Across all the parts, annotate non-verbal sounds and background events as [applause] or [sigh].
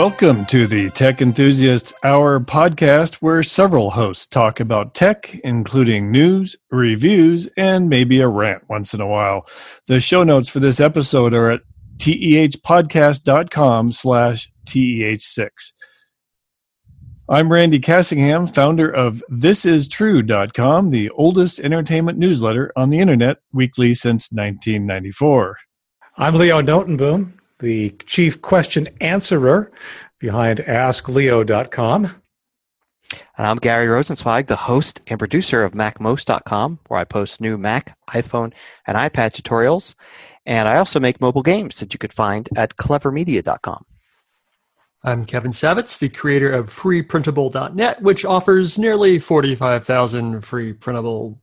Welcome to the Tech Enthusiasts Hour podcast, where several hosts talk about tech, including news, reviews, and maybe a rant once in a while. The show notes for this episode are at tehpodcast.com slash teh6. I'm Randy Cassingham, founder of ThisIsTrue.com, the oldest entertainment newsletter on the internet, weekly since 1994. I'm Leo Notenboom, the chief question answerer behind AskLeo.com. And I'm Gary Rosenzweig, the host and producer of MacMost.com, where I post new Mac, iPhone, and iPad tutorials. And I also make mobile games that you could find at clevermedia.com. I'm Kevin Savetz, the creator of freeprintable.net, which offers nearly 45,000 free printable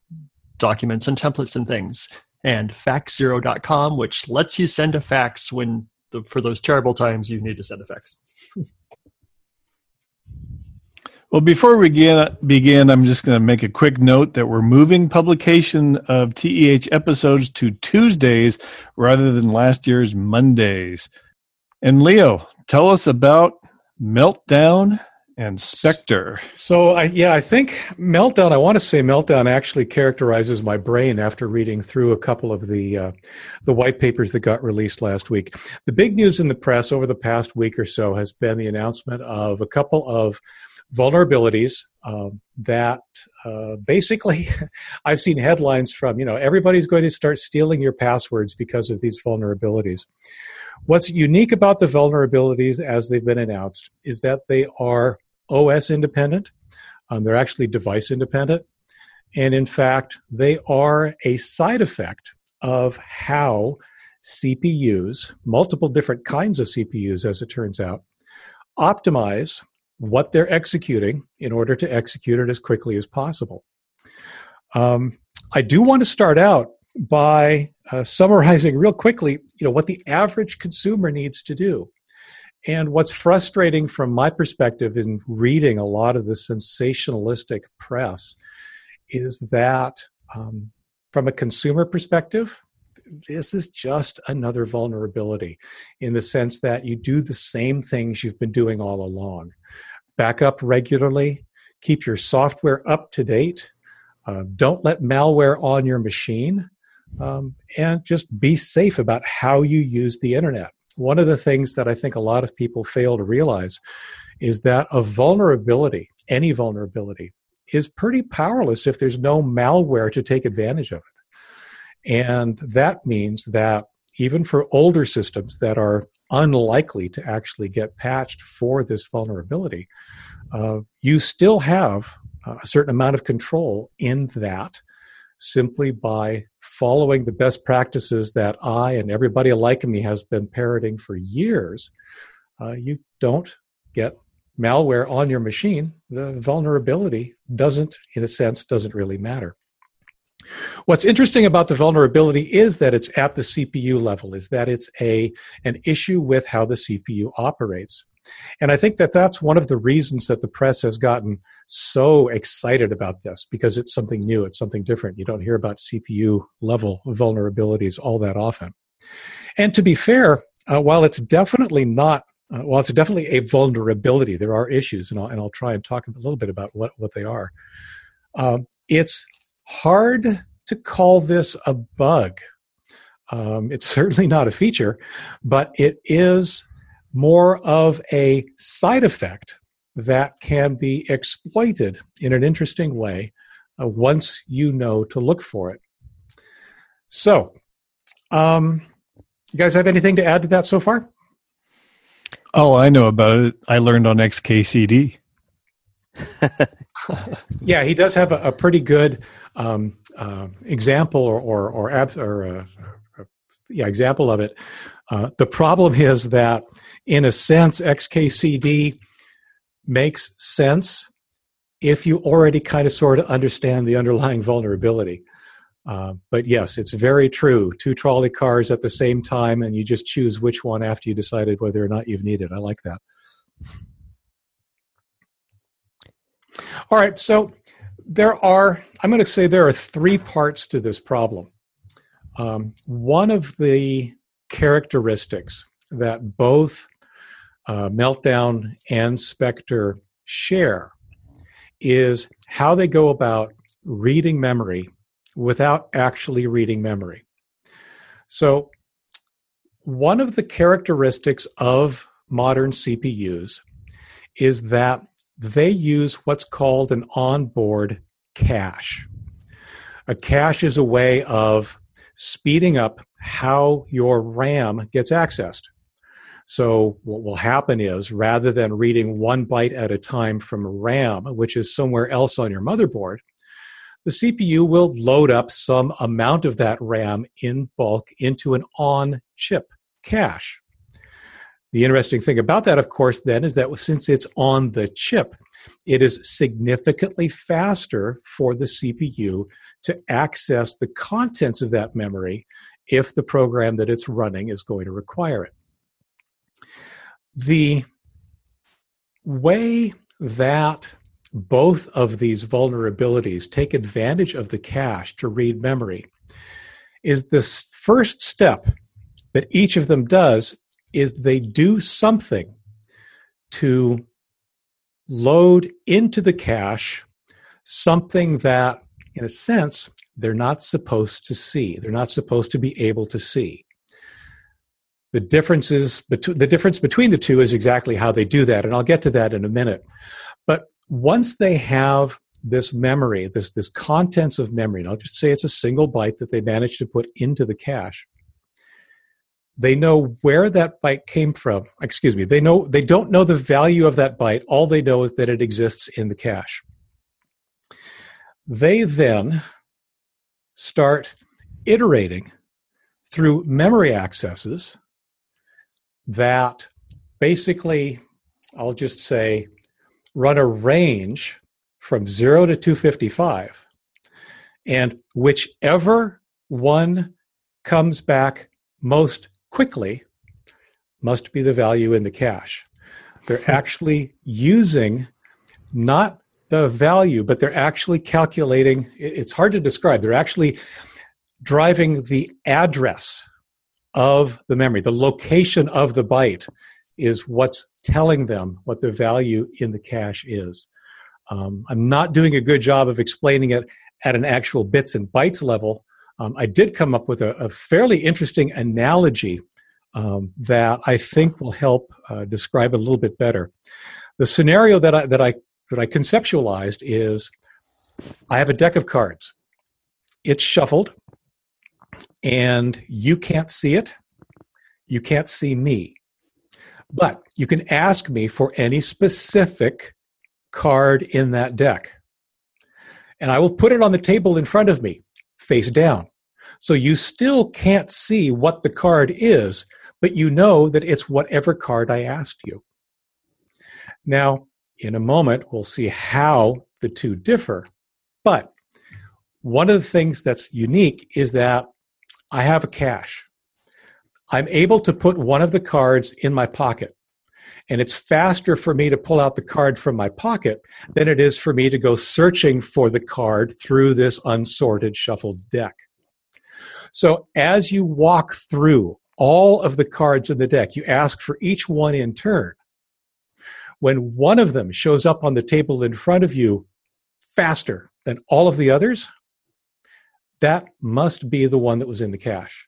documents and templates and things. And faxzero.com, which lets you send a fax when the, for those terrible times you need to send effects. [laughs] Well, before we begin, begin I'm just going to make a quick note that we're moving publication of TEH episodes to Tuesdays rather than last year's Mondays. And Leo, tell us about Meltdown and Spectre. So, I, yeah, I think Meltdown, I want to say Meltdown actually characterizes my brain after reading through a couple of the, uh, the white papers that got released last week. The big news in the press over the past week or so has been the announcement of a couple of vulnerabilities uh, that uh, basically [laughs] I've seen headlines from, you know, everybody's going to start stealing your passwords because of these vulnerabilities. What's unique about the vulnerabilities as they've been announced is that they are OS independent. Um, they're actually device independent. And in fact, they are a side effect of how CPUs, multiple different kinds of CPUs, as it turns out, optimize what they're executing in order to execute it as quickly as possible. Um, I do want to start out by uh, summarizing real quickly, you know, what the average consumer needs to do. And what's frustrating from my perspective in reading a lot of the sensationalistic press is that, um, from a consumer perspective, this is just another vulnerability in the sense that you do the same things you've been doing all along. Back up regularly, keep your software up to date, uh, don't let malware on your machine, um, and just be safe about how you use the internet one of the things that I think a lot of people fail to realize is that a vulnerability, any vulnerability, is pretty powerless if there's no malware to take advantage of it. And that means that even for older systems that are unlikely to actually get patched for this vulnerability, uh, you still have a certain amount of control in that simply by following the best practices that I and everybody like me has been parroting for years, uh, you don't get malware on your machine. The vulnerability doesn't, in a sense, doesn't really matter. What's interesting about the vulnerability is that it's at the CPU level, is that it's a an issue with how the CPU operates. And I think that that's one of the reasons that the press has gotten so excited about this because it's something new, it's something different. You don't hear about CPU level vulnerabilities all that often. And to be fair, uh, while it's definitely not, uh, while it's definitely a vulnerability, there are issues, and I'll, and I'll try and talk a little bit about what, what they are. Um, it's hard to call this a bug. Um, it's certainly not a feature, but it is more of a side effect that can be exploited in an interesting way uh, once you know to look for it. So, um, you guys have anything to add to that so far? Oh, I know about it. I learned on XKCD. [laughs] yeah, he does have a, a pretty good um, uh, example or or or, ab- or uh, uh, yeah example of it. Uh, the problem is that in a sense, XKCD makes sense if you already kind of sort of understand the underlying vulnerability. Uh, but yes, it's very true. Two trolley cars at the same time, and you just choose which one after you decided whether or not you've needed. I like that. All right, so there are, I'm going to say there are three parts to this problem. Um, one of the characteristics that both uh, Meltdown and Spectre share is how they go about reading memory without actually reading memory. So, one of the characteristics of modern CPUs is that they use what's called an onboard cache. A cache is a way of speeding up how your RAM gets accessed. So, what will happen is rather than reading one byte at a time from RAM, which is somewhere else on your motherboard, the CPU will load up some amount of that RAM in bulk into an on chip cache. The interesting thing about that, of course, then is that since it's on the chip, it is significantly faster for the CPU to access the contents of that memory if the program that it's running is going to require it. The way that both of these vulnerabilities take advantage of the cache to read memory is this first step that each of them does is they do something to load into the cache something that in a sense they're not supposed to see. They're not supposed to be able to see. The differences between the difference between the two is exactly how they do that and i'll get to that in a minute. But once they have this memory this this contents of memory and i'll just say it's a single byte that they managed to put into the cache they know where that byte came from. Excuse me. They know they don't know the value of that byte. All they know is that it exists in the cache. They then start iterating through memory accesses that basically, I'll just say, run a range from 0 to 255. And whichever one comes back most quickly must be the value in the cache. They're [laughs] actually using not the value, but they're actually calculating. It's hard to describe. They're actually driving the address of the memory. The location of the byte is what's telling them what the value in the cache is. Um, I'm not doing a good job of explaining it at an actual bits and bytes level. Um, I did come up with a, a fairly interesting analogy um, that I think will help uh, describe it a little bit better. The scenario that I that I that I conceptualized is I have a deck of cards. It's shuffled and you can't see it. You can't see me. But you can ask me for any specific card in that deck. And I will put it on the table in front of me, face down. So you still can't see what the card is, but you know that it's whatever card I asked you. Now, in a moment, we'll see how the two differ. But one of the things that's unique is that I have a cache. I'm able to put one of the cards in my pocket. And it's faster for me to pull out the card from my pocket than it is for me to go searching for the card through this unsorted, shuffled deck. So as you walk through all of the cards in the deck, you ask for each one in turn. When one of them shows up on the table in front of you faster than all of the others, that must be the one that was in the cache.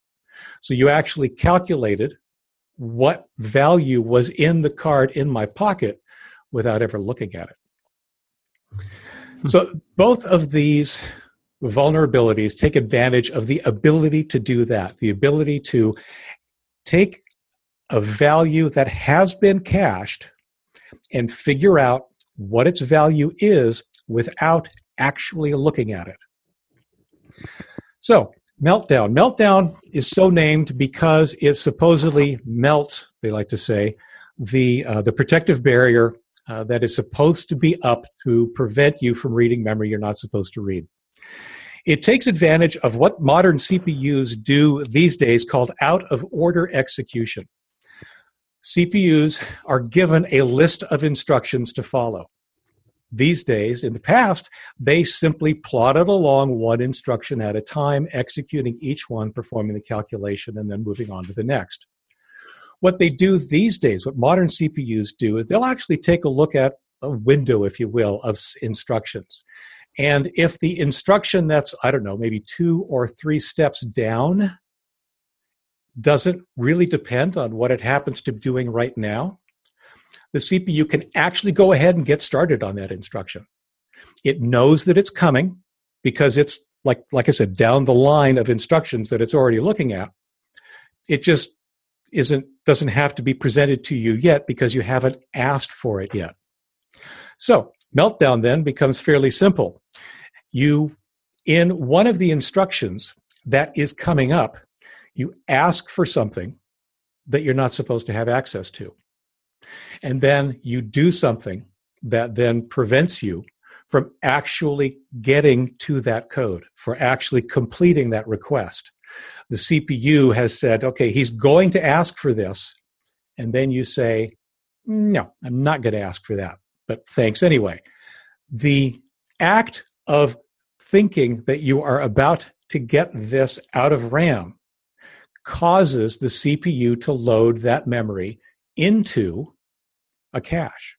So you actually calculated what value was in the card in my pocket without ever looking at it. Hmm. So both of these vulnerabilities take advantage of the ability to do that, the ability to take a value that has been cached and figure out what its value is without actually looking at it. So, meltdown. Meltdown is so named because it supposedly melts, they like to say, the, uh, the protective barrier uh, that is supposed to be up to prevent you from reading memory you're not supposed to read. It takes advantage of what modern CPUs do these days called out of order execution. CPUs are given a list of instructions to follow these days, in the past, they simply plodded along one instruction at a time, executing each one, performing the calculation, and then moving on to the next. What they do these days, what modern CPUs do, is they'll actually take a look at a window, if you will, of instructions. And if the instruction that's, I don't know, maybe two or three steps down doesn't really depend on what it happens to be doing right now, the CPU can actually go ahead and get started on that instruction. It knows that it's coming because it's like like I said down the line of instructions that it's already looking at. It just isn't doesn't have to be presented to you yet because you haven't asked for it yet. So, meltdown then becomes fairly simple. You in one of the instructions that is coming up, you ask for something that you're not supposed to have access to. And then you do something that then prevents you from actually getting to that code, for actually completing that request. The CPU has said, okay, he's going to ask for this. And then you say, no, I'm not going to ask for that, but thanks anyway. The act of thinking that you are about to get this out of RAM causes the CPU to load that memory into a cache.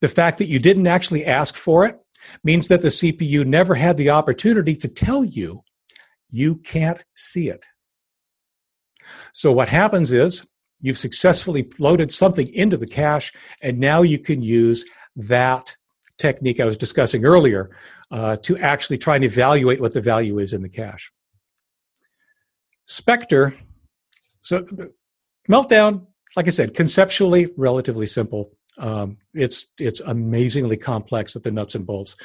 The fact that you didn't actually ask for it means that the CPU never had the opportunity to tell you you can't see it. So what happens is you've successfully loaded something into the cache, and now you can use that technique I was discussing earlier uh, to actually try and evaluate what the value is in the cache. Spectre, so Meltdown, like I said, conceptually relatively simple. Um, it's it's amazingly complex at the nuts and bolts.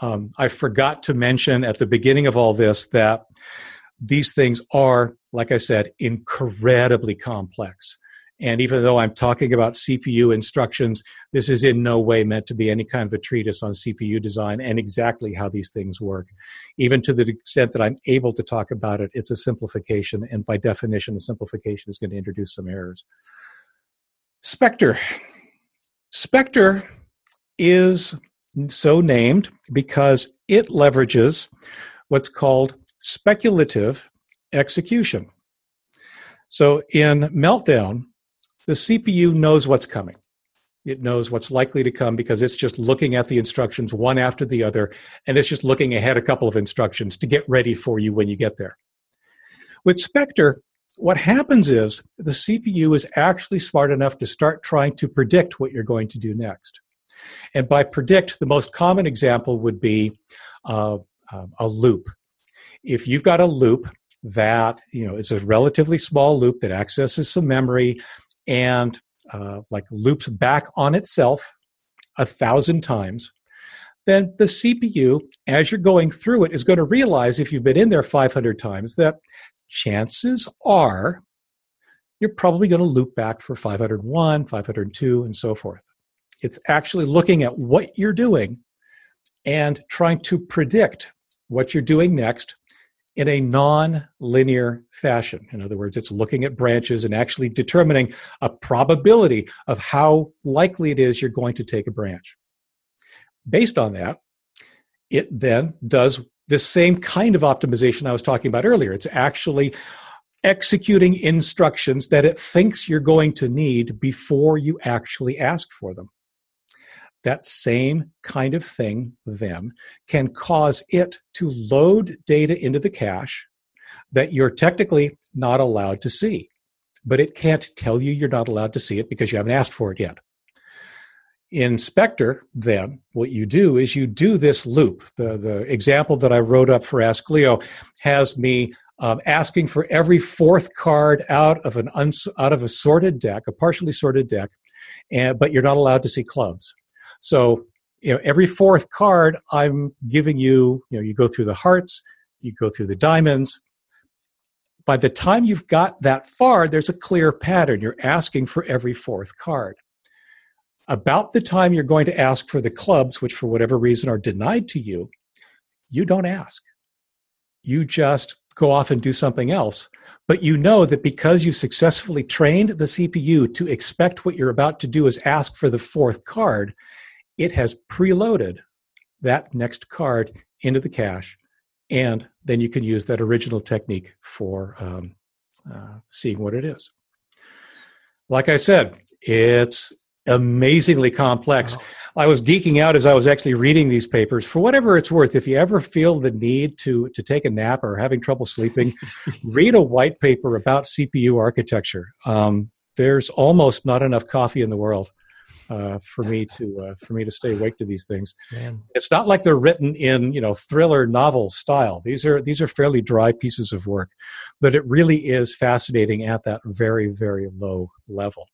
Um, I forgot to mention at the beginning of all this that these things are, like I said, incredibly complex. And even though I'm talking about CPU instructions, this is in no way meant to be any kind of a treatise on CPU design and exactly how these things work. Even to the extent that I'm able to talk about it, it's a simplification. And by definition, a simplification is going to introduce some errors. Spectre. Spectre is so named because it leverages what's called speculative execution. So in Meltdown, the CPU knows what's coming. It knows what's likely to come because it's just looking at the instructions one after the other, and it's just looking ahead a couple of instructions to get ready for you when you get there. With Spectre, what happens is the CPU is actually smart enough to start trying to predict what you're going to do next. And by predict, the most common example would be uh, uh, a loop. If you've got a loop that, you know, it's a relatively small loop that accesses some memory and uh, like loops back on itself a thousand times, then the CPU, as you're going through it, is going to realize if you've been in there 500 times that chances are you're probably going to loop back for 501, 502, and so forth. It's actually looking at what you're doing and trying to predict what you're doing next in a non-linear fashion. In other words, it's looking at branches and actually determining a probability of how likely it is you're going to take a branch. Based on that, it then does the same kind of optimization I was talking about earlier. It's actually executing instructions that it thinks you're going to need before you actually ask for them. That same kind of thing then can cause it to load data into the cache that you're technically not allowed to see. But it can't tell you you're not allowed to see it because you haven't asked for it yet. In Spectre, then, what you do is you do this loop. The, the example that I wrote up for Ask Leo has me um, asking for every fourth card out of an uns- out of a sorted deck, a partially sorted deck, and, but you're not allowed to see clubs. So you know, every fourth card, I'm giving you. You know, you go through the hearts, you go through the diamonds. By the time you've got that far, there's a clear pattern. You're asking for every fourth card about the time you're going to ask for the clubs, which for whatever reason are denied to you, you don't ask. You just go off and do something else. But you know that because you successfully trained the CPU to expect what you're about to do is ask for the fourth card, it has preloaded that next card into the cache. And then you can use that original technique for um, uh, seeing what it is. like I said, it's amazingly complex. Wow. I was geeking out as I was actually reading these papers. For whatever it's worth, if you ever feel the need to to take a nap or having trouble sleeping, [laughs] read a white paper about CPU architecture. Um, there's almost not enough coffee in the world uh, for me to uh, for me to stay awake to these things. Man. It's not like they're written in you know thriller novel style. These are these are fairly dry pieces of work, but it really is fascinating at that very very low level.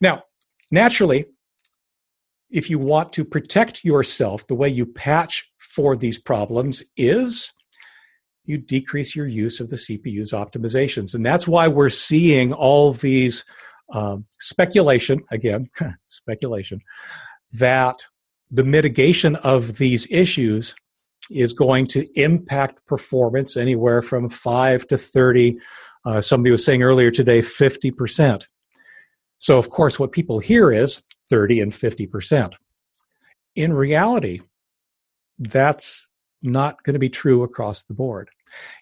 Now, naturally, if you want to protect yourself, the way you patch for these problems is you decrease your use of the CPU's optimizations. And that's why we're seeing all these um, speculation, again, [laughs] speculation, that the mitigation of these issues is going to impact performance anywhere from 5 to 30. Uh, somebody was saying earlier today, 50%. So, of course, what people hear is 30 and 50%. In reality, that's not going to be true across the board.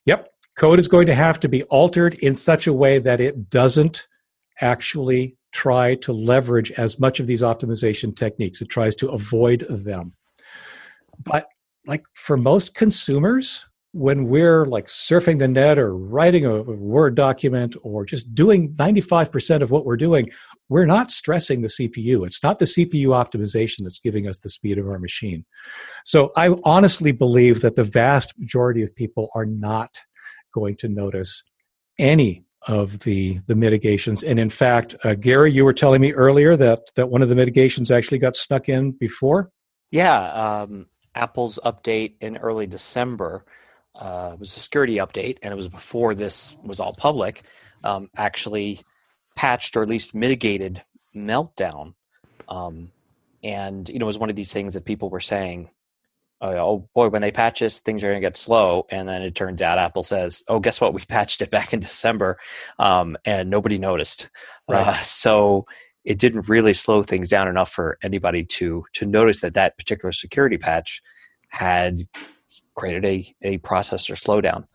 Yep, code is going to have to be altered in such a way that it doesn't actually try to leverage as much of these optimization techniques. It tries to avoid them. But like for most consumers, when we're like surfing the net or writing a Word document or just doing 95% of what we're doing, we're not stressing the CPU. It's not the CPU optimization that's giving us the speed of our machine. So I honestly believe that the vast majority of people are not going to notice any of the the mitigations. And in fact, uh, Gary, you were telling me earlier that that one of the mitigations actually got snuck in before. Yeah, um, Apple's update in early December uh, was a security update, and it was before this was all public. Um, actually, patched or at least mitigated meltdown, um, and you know, it was one of these things that people were saying oh, oh boy, when they patch this, things are going to get slow. And then it turns out Apple says, oh, guess what? We patched it back in [laughs] December um, and nobody noticed. Right. Uh, so it didn't really slow things down enough for anybody to to notice that that particular security patch had created a, a processor slowdown.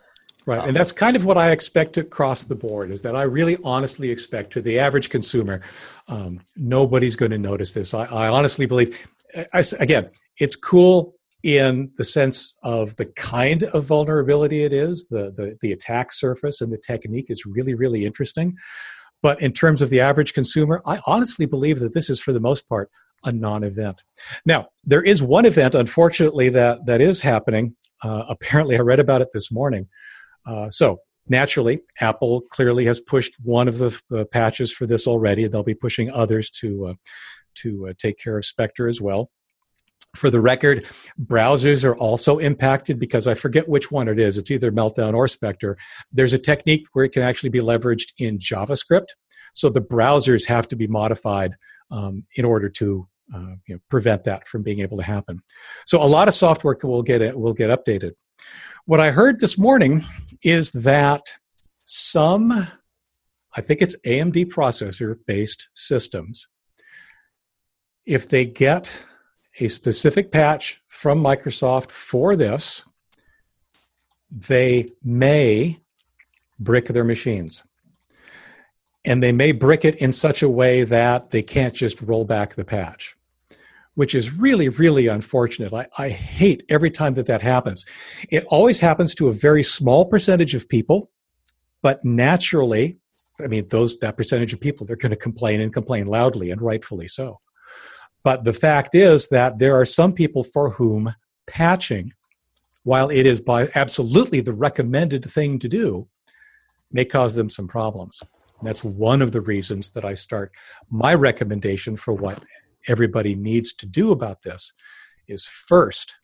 Right, um, and that's kind of what I expect across the board. Is that I really honestly expect to the average consumer, um, nobody's going to notice this. I, I honestly believe. I, again, it's cool in the sense of the kind of vulnerability it is, the, the, the attack surface and the technique is really, really interesting. But in terms of the average consumer, I honestly believe that this is, for the most part, a non-event. Now, there is one event, unfortunately, that that is happening. Uh, apparently, I read about it this morning. Uh, so, naturally, Apple clearly has pushed one of the uh, patches for this already. They'll be pushing others to uh, to uh, take care of Spectre as well. For the record, browsers are also impacted because I forget which one it is. It's either Meltdown or Spectre. There's a technique where it can actually be leveraged in JavaScript. So the browsers have to be modified um, in order to uh, you know, prevent that from being able to happen. So a lot of software will get it, will get updated. What I heard this morning is that some, I think it's AMD processor based systems, if they get a specific patch from Microsoft for this, they may brick their machines. And they may brick it in such a way that they can't just roll back the patch, which is really, really unfortunate. I, I hate every time that that happens. It always happens to a very small percentage of people, but naturally, I mean, those that percentage of people, they're going to complain and complain loudly, and rightfully so. But the fact is that there are some people for whom patching, while it is by absolutely the recommended thing to do, may cause them some problems. And that's one of the reasons that I start my recommendation for what everybody needs to do about this is first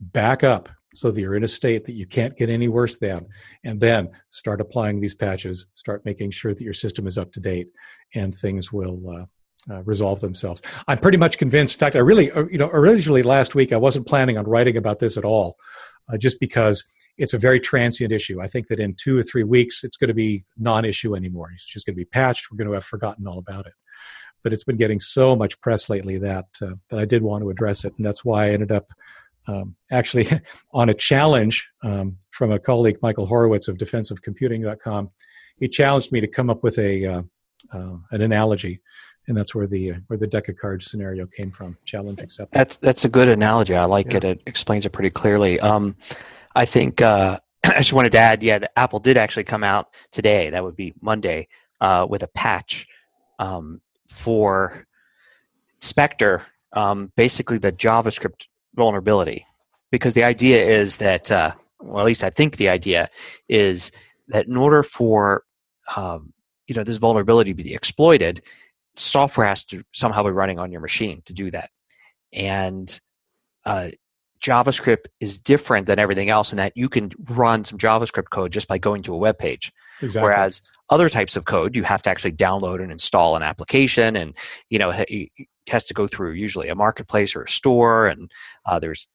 back up so that you're in a state that you can't get any worse than and then start applying these patches start making sure that your system is up to date and things will uh, uh, resolve themselves. I'm pretty much convinced. In fact, I really, uh, you know, originally last week I wasn't planning on writing about this at all, uh, just because it's a very transient issue. I think that in two or three weeks it's going to be non-issue anymore. It's just going to be patched. We're going to have forgotten all about it. But it's been getting so much press lately that uh, that I did want to address it, and that's why I ended up um, actually [laughs] on a challenge um, from a colleague, Michael Horowitz of DefensiveComputing.com. He challenged me to come up with a uh, uh, an analogy, and that's where the where the deck of cards scenario came from. Challenge accepted. That's that's a good analogy. I like Yeah. it. It explains it pretty clearly. Um, I think uh, [clears throat] I just wanted to add, yeah, the Apple did actually come out today. That would be Monday uh, with a patch um, for Spectre, um, basically the JavaScript vulnerability, because the idea is that, uh, well, at least I think the idea is that in order for um, you know this vulnerability to be exploited, software has to somehow be running on your machine to do that, and uh, JavaScript is different than everything else in that you can run some JavaScript code just by going to a web page. Exactly. Whereas other types of code, you have to actually download and install an application, and you know it has to go through usually a marketplace or a store, and uh, there's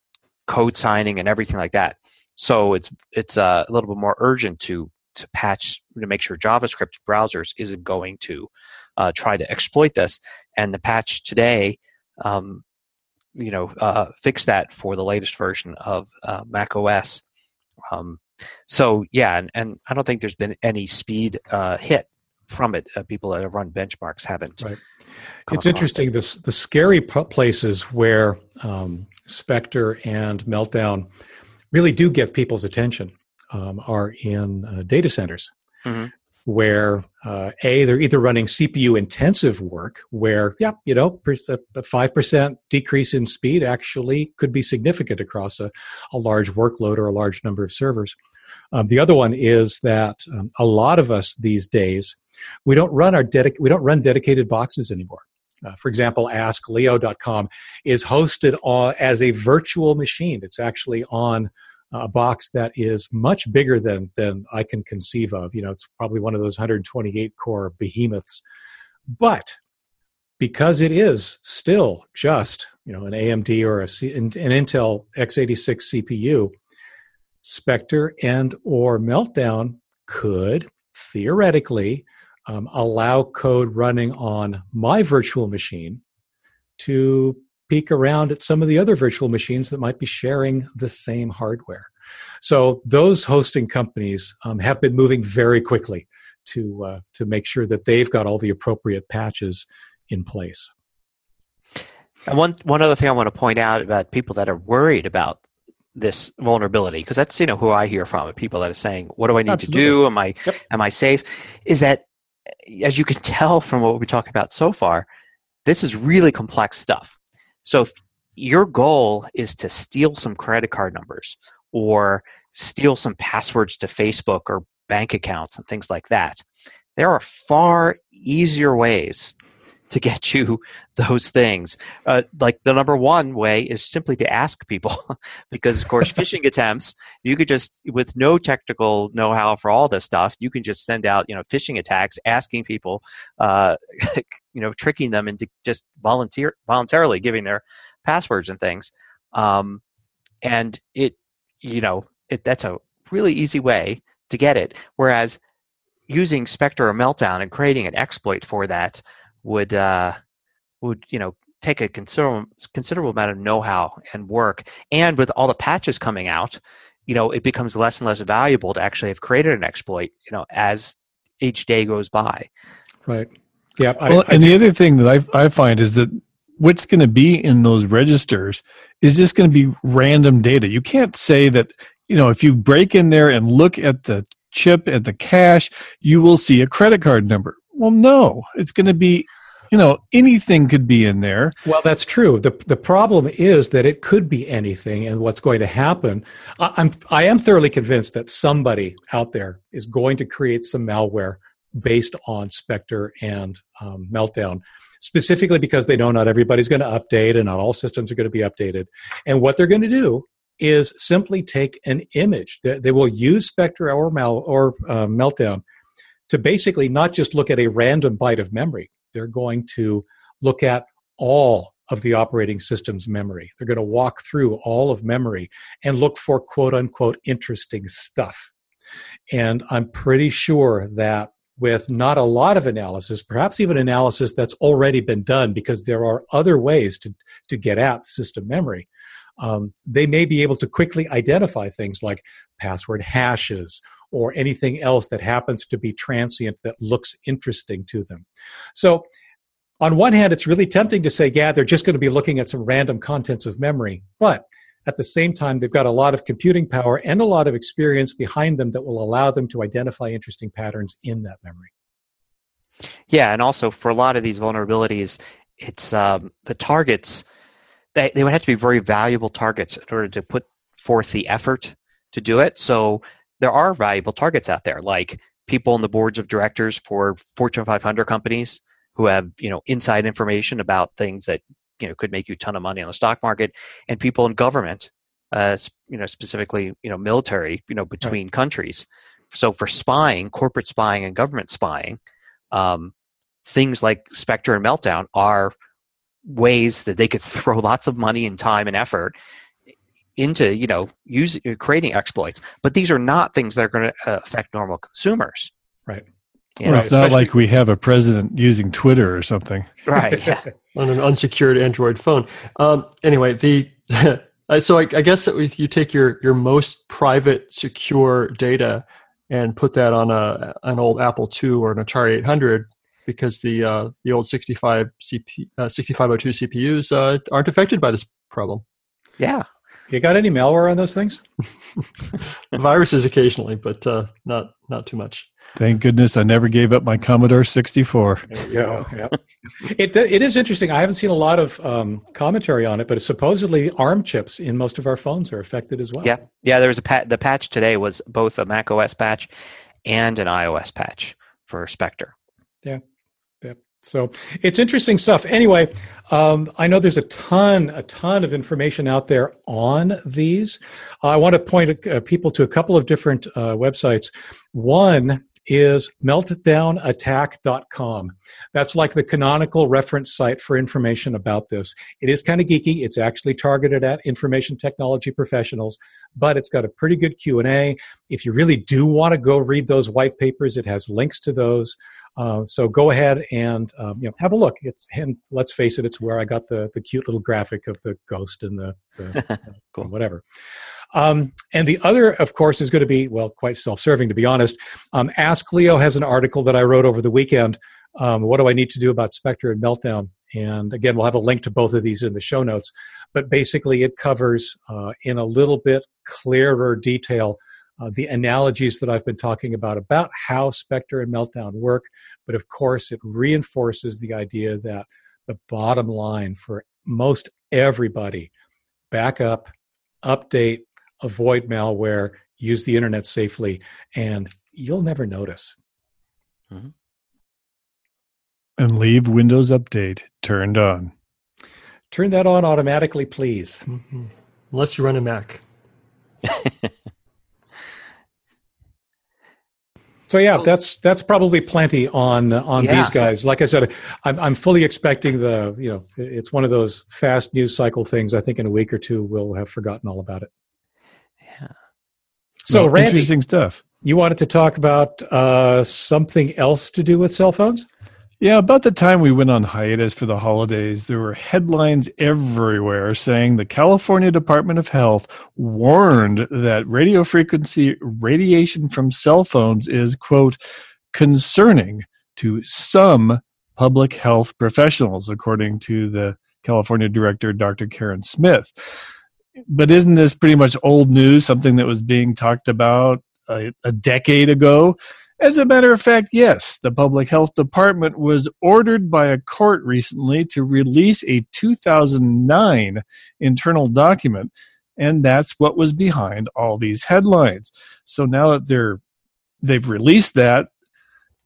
code signing and everything like that. So it's it's uh, a little bit more urgent to to patch to make sure JavaScript browsers isn't going to uh, try to exploit this. And the patch today, um, you know, uh, fix that for the latest version of uh, Mac OS. Um, so yeah, and, and I don't think there's been any speed uh, hit from it. Uh, people that have run benchmarks haven't. Right. It's interesting. it. This the scary p- places where um, Spectre and Meltdown really do get people's attention um, are in uh, data centers, Mhm. Where uh, a they're either running CPU intensive work, where yeah, you know, the five percent decrease in speed actually could be significant across a, a large workload or a large number of servers. Um, the other one is that um, a lot of us these days we don't run our dedic- we don't run dedicated boxes anymore. Uh, for example, AskLeo.com is hosted on, as a virtual machine. It's actually on a box that is much bigger than than I can conceive of. You know, it's probably one of those 128 core behemoths. But because it is still just you know an AMD or a C, an, Intel x86 CPU, Spectre and or Meltdown could theoretically um, allow code running on my virtual machine to peek around at some of the other virtual machines that might be sharing the same hardware. So those hosting companies um, have been moving very quickly to uh, to make sure that they've got all the appropriate patches in place. And one one other thing I want to point out about people that are worried about this vulnerability, because that's you know who I hear from, people that are saying, "What do I need Absolutely. to do? Am I Yep. am I safe?" Is that as you can [laughs] tell from what we talked about so far, this is really complex stuff. So if your goal is to steal some credit card numbers or steal some passwords to Facebook or bank accounts and things like that, there are far easier ways to get you [laughs] those things. Uh, like the number one way is simply to ask people, [laughs] because of course, [laughs] phishing attempts, you could just, with no technical know-how for all this stuff, you can just send out, you know, phishing attacks, asking people, uh, you know, tricking them into just volunteer voluntarily giving their passwords and things. Um, and it, you know, it, that's a really easy way to get it. Whereas using Spectre or Meltdown and creating an exploit for that would uh, would you know take a considerable considerable amount of know-how and work. And with all the patches coming out, you know, it becomes less and less valuable to actually have created an exploit. You know, as each day goes by. Right. Yeah. I- Well, I and the other thing that I, I find is that what's going to be in those registers is just going to be random data. You can't say that, you know, if you break in there and look at the chip at the cache, you will see a credit card number. Well, no, it's going to be, you know, anything could be in there. Well, that's true. the The problem is that it could be anything, and what's going to happen. I, I'm I am thoroughly convinced that somebody out there is going to create some malware based on Spectre and um, Meltdown, specifically because they know not everybody's going to update, and not all systems are going to be updated. And what they're going to do is simply take an image. They, they will use Spectre or Mal or uh, Meltdown to basically not just look at a random byte of memory. They're going to look at all of the operating system's memory. They're going to walk through all of memory and look for quote unquote interesting stuff. And I'm pretty sure that with not a lot of analysis, perhaps even analysis that's already been done because there are other ways to, to get at system memory, um, they may be able to quickly identify things like password hashes or anything else that happens to be transient that looks interesting to them. So, on one hand, it's really tempting to say, yeah, they're just going to be looking at some random contents of memory. But at the same time, they've got a lot of computing power and a lot of experience behind them that will allow them to identify interesting patterns in that memory. Yeah, and also for a lot of these vulnerabilities, it's um, the targets. They, they would have to be very valuable targets in order to put forth the effort to do it. So there are valuable targets out there, like people on the boards of directors for Fortune 500 companies who have you know inside information about things that you know could make you a ton of money on the stock market, and people in government, uh, you know specifically you know military, you know between right. countries. So for spying, corporate spying, and government spying, um, things like Spectre and Meltdown are ways that they could [laughs] throw lots of money and time and effort into you know using creating exploits but these are not things that are going to uh, affect normal consumers right you well, it's not like we have a president using twitter or something right [laughs] yeah. on an unsecured android phone um, anyway the [laughs] so I, I guess if you take your your most private secure data and put that on a an old apple ii or an atari 800 because the uh, the old 65 CP, uh, 6502 CPUs uh, aren't affected by this problem. Yeah, you got any malware on those things? [laughs] Viruses occasionally, but uh, not not too much. Thank goodness I never gave up my Commodore 64. There you go. Yeah. it, it is interesting. I haven't seen a lot of um, commentary on it, but supposedly ARM chips in most of our phones are affected as well. Yeah, yeah. There was a pat- the patch today was both a Mac OS patch and an iOS patch for Spectre. Yeah. Yeah. So it's interesting stuff. Anyway, um, I know there's a ton, a ton of information out there on these. I want to point uh, people to a couple of different uh, websites. One is meltdownattack.com. That's like the canonical reference site for information about this. It is kind of geeky. It's actually targeted at information technology professionals, but it's got a pretty good Q&A. If you really do want to go read those white papers, it has links to those. Uh, so go ahead and um, you know have a look. It's and let's face it, it's where I got the the cute little graphic of the ghost and the, the [laughs] cool. whatever. Um, and the other, of course, is going to be well quite self-serving to be honest. Um, Ask Leo has an article that I wrote over the weekend. Um, what do I need to do about Spectre and Meltdown? And again, we'll have a link to both of these in the show notes. But basically, it covers uh, in a little bit clearer detail uh, the analogies that I've been talking about about how Spectre and Meltdown work. But of course, it reinforces the idea that the bottom line for most everybody back up, update, avoid malware, use the internet safely, and you'll never notice. Mm-hmm. And leave Windows Update turned on. Turn that on automatically, please. Mm-hmm. Unless you run a Mac. [laughs] So yeah, that's that's probably plenty on on yeah. these guys. Like I said, I'm I'm fully expecting the you know it's one of those fast news cycle things. I think in a week or two we'll have forgotten all about it. Yeah. So well, Randy, interesting stuff. You wanted to talk about uh, something else to do with cell phones? Yeah, about the time we went on hiatus for the holidays, there were headlines everywhere saying the California Department of Health warned that radio frequency radiation from cell phones is, quote, concerning to some public health professionals, according to the California director, Dr. Karen Smith. But isn't this pretty much old news, something that was being talked about a, a decade ago? As a matter of fact, yes, the Public Health Department was ordered by a court recently to release a 2009 internal document, and that's what was behind all these headlines. So now that they're they've released that,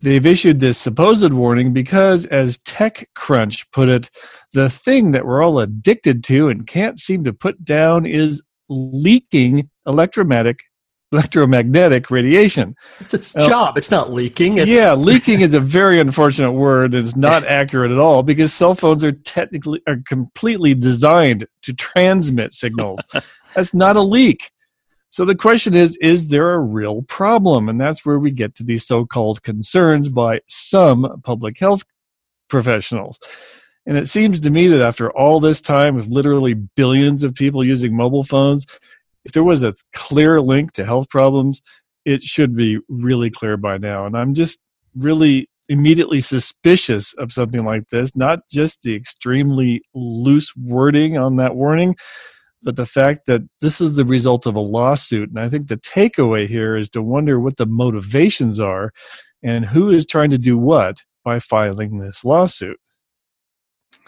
they've issued this supposed warning because, as TechCrunch put it, the thing that we're all addicted to and can't seem to put down is leaking electromagnetic electromagnetic radiation. It's its uh, job. It's not leaking. It's... Yeah, leaking is a [laughs] very unfortunate word. It's not [laughs] accurate at all because cell phones are technically are completely designed to transmit signals. [laughs] That's not a leak. So the question is is there a real problem? And that's where we get to these so-called concerns by some public health professionals. And it seems to me that after all this time with literally billions of people using mobile phones, if there was a clear link to health problems, it should be really clear by now. And I'm just really immediately suspicious of something like this, not just the extremely loose wording on that warning, but the fact that this is the result of a lawsuit. And I think the takeaway here is to wonder what the motivations are and who is trying to do what by filing this lawsuit.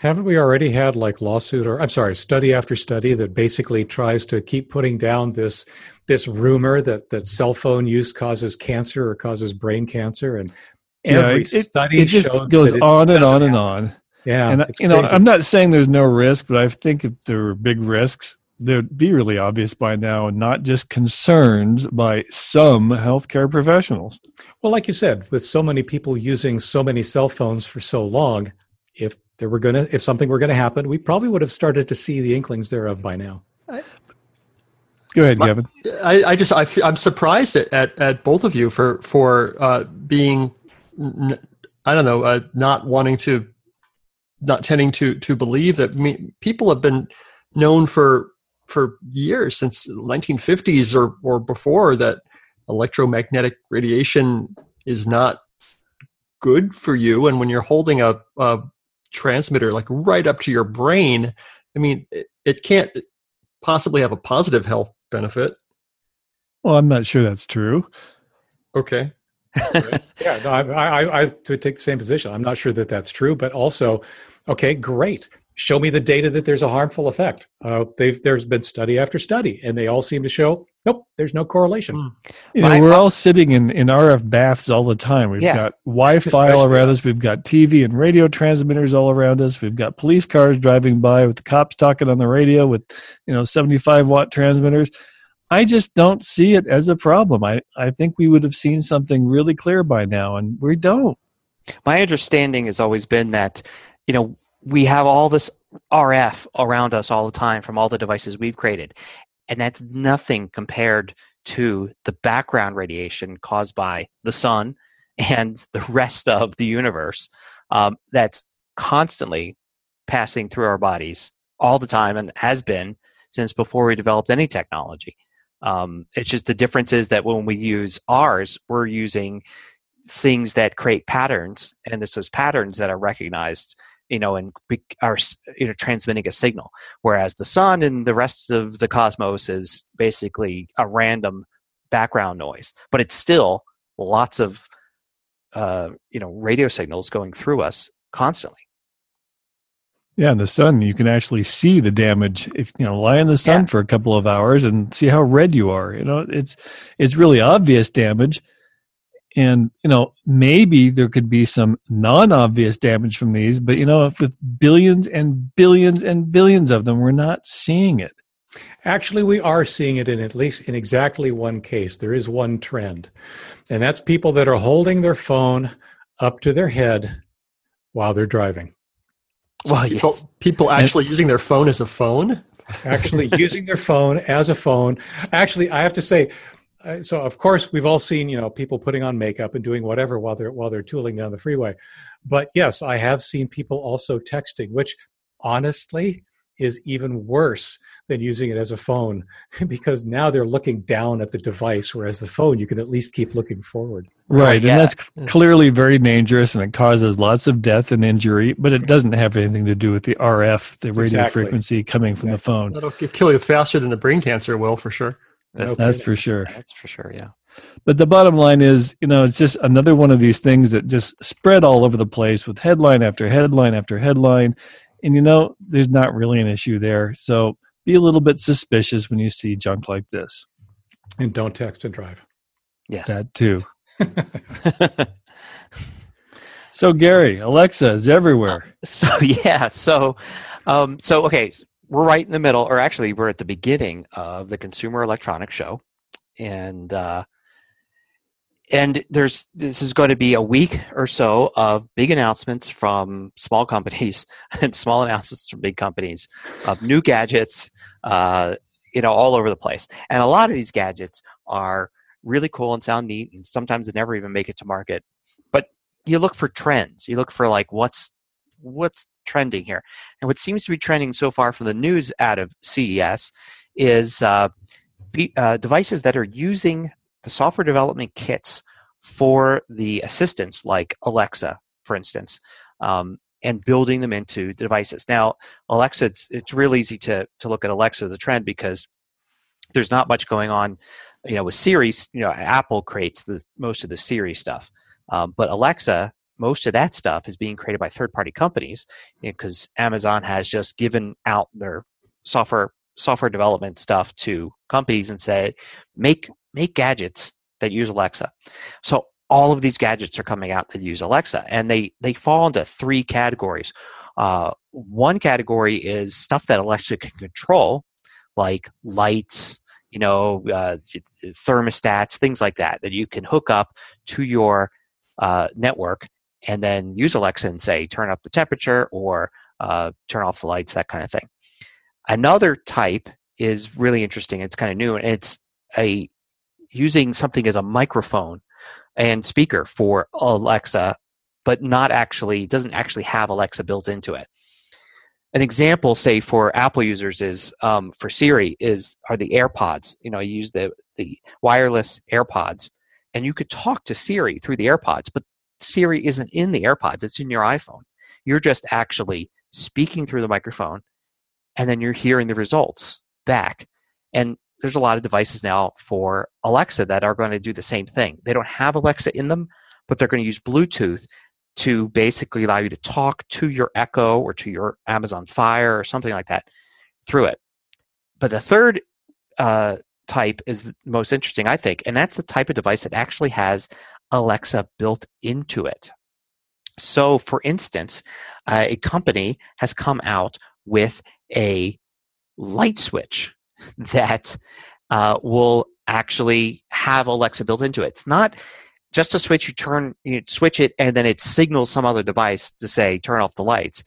Haven't we already had like lawsuit or I'm sorry, study after study that basically tries to keep putting down this this rumor that that cell phone use causes cancer or causes brain cancer and every yeah, it, study it just goes on and on and on. Yeah, and you know, I'm not saying there's no risk, but I think if there were big risks, they'd be really obvious by now, and not just concerned by some healthcare professionals. Well, like you said, with so many people using so many cell phones for so long, if there were gonna, if something were gonna happen, we probably would have started to see the inklings thereof by now. Go ahead, Kevin. I, I just I, am surprised at, at, at both of you for for uh, being I don't know uh, not wanting to not tending to to believe that me, people have been known for for years since the 1950s or or before that electromagnetic radiation is not good for you and when you're holding a, a transmitter like right up to your brain i mean it, it can't possibly have a positive health benefit. Well i'm not sure that's true. Okay. [laughs] Yeah no, I, I, I to take the same position. I'm not sure that that's true but also okay great. Show me the data that there's a harmful effect. Uh, there's been study after study, and they all seem to show nope, there's no correlation. Mm. You know, we're all sitting in, in RF baths all the time. We've yeah. got Wi-Fi all around us. We've got TV and radio transmitters all around us. We've got police cars driving by with the cops talking on the radio with you know 75 watt transmitters. I just don't see it as a problem. I, I think we would have seen something really clear by now, and we don't. My understanding has always been that, you know, we have all this RF around us all the time from all the devices we've created. And that's nothing compared to the background radiation caused by the sun [laughs] and the rest of the universe um, that's constantly passing through our bodies all the time and has been since before we developed any technology. Um, it's just the difference is that when we use ours, we're using things that create patterns, and it's those patterns that are recognized you know, and are you know transmitting a signal. Whereas the sun and the rest of the cosmos is basically a random background noise, but it's still lots of uh, you know radio signals going through us constantly. Yeah, in the sun, you can actually see the damage. If you know, lie in the sun yeah. for a couple of hours and see how red you are. You know, it's it's really obvious damage and you know maybe there could be some non-obvious damage from these but you know if with billions and billions and billions of them we're not seeing it. Actually we are seeing it in at least in exactly one case. There is one trend and that's people that are holding their phone up to their head while they're driving. Well people, yes. people actually using their phone as a phone? Actually using their phone as a phone. Actually i have to say uh, so of course we've all seen you know people putting on makeup and doing whatever while they're while they're tooling down the freeway but yes i have seen people also texting which honestly is even worse than using it as a phone [laughs] because now they're looking down at the device whereas the phone you can at least keep looking forward right yeah. and that's clearly very dangerous and it causes lots of death and injury but it doesn't have anything to do with the rf the radio exactly. frequency coming from exactly. the phone that'll kill you faster than the brain cancer will for sure that's, that's for sure. That's for sure. Yeah. But the bottom line is, you know, it's just another one of these things that just spread all over the place with headline after headline after headline. And, you know, there's not really an issue there. So be a little bit suspicious when you see junk like this. And don't text and drive. Yes. That too. [laughs] [laughs] so, Gary, Alexa is everywhere. Uh, so, [laughs] yeah. So, um, so, okay we're right in the middle, or actually, we're at the beginning of the Consumer Electronics Show, and uh, and there's this is going to be a week or so of big announcements from small companies [laughs] and small announcements from big companies of new gadgets, uh, you know, all over the place. And a lot of these gadgets are really cool and sound neat, and sometimes they never even make it to market. But you look for trends. You look for like what's what's trending here. And what seems to be trending so far from the news out of CES is uh, uh, devices that are using the software development kits for the assistants like Alexa, for instance, um, and building them into the devices. Now, Alexa, it's, it's real easy to, to look at Alexa as a trend because there's not much going on. You know, with Siri, you know, Apple creates the most of the Siri stuff, um, but Alexa, most of that stuff is being created by third-party companies because you know, Amazon has just given out their software software development stuff to companies and said make make gadgets that use Alexa. So all of these gadgets are coming out that use Alexa, and they they fall into three categories. Uh, one category is stuff that Alexa can control, like lights, you know, uh, thermostats, things like that, that you can hook up to your uh, network and then use Alexa and say, turn up the temperature or uh, turn off the lights, that kind of thing. Another type is really interesting. It's kind of new, and it's a using something as a microphone and speaker for Alexa, but not actually doesn't actually have Alexa built into it. An example, say for Apple users, is um, for Siri is are the AirPods. You know, you use the the wireless AirPods, and you could talk to Siri through the AirPods, but Siri isn't in the AirPods; it's in your iPhone. You're just actually speaking through the microphone, and then you're hearing the results back. And there's a lot of devices now for Alexa that are going to do the same thing. They don't have Alexa in them, but they're going to use Bluetooth to basically allow you to talk to your Echo or to your Amazon Fire or something like that through it. But the third uh, type is the most interesting, I think, and that's the type of device that actually has Alexa built into it. So, for instance, uh, a company has come out with a light switch [laughs] that uh, will actually have Alexa built into it. It's not just a switch you turn you switch it and then it signals some other device to say turn off the lights.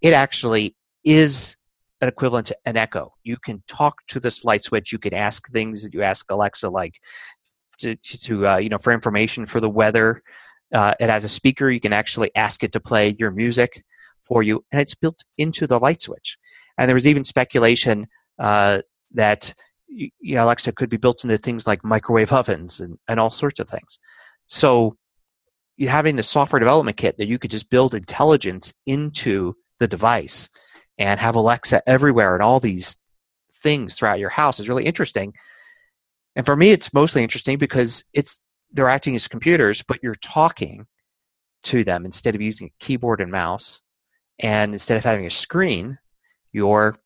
It actually is an equivalent to an echo. You can talk to this light switch. You can ask things that you ask Alexa, like to, to uh, you know for information for the weather. Uh, it has a speaker. You can actually ask it to play your music for you, and it's built into the light switch. And there was even speculation uh, that you know, Alexa could be built into things like microwave ovens and, and all sorts of things. So having the software development kit that you could just build intelligence into the device and have Alexa everywhere and all these things throughout your house is really interesting. And for me, it's mostly interesting because it's they're acting as computers, but you're talking to them instead of using a keyboard and mouse. And instead of having a screen, you're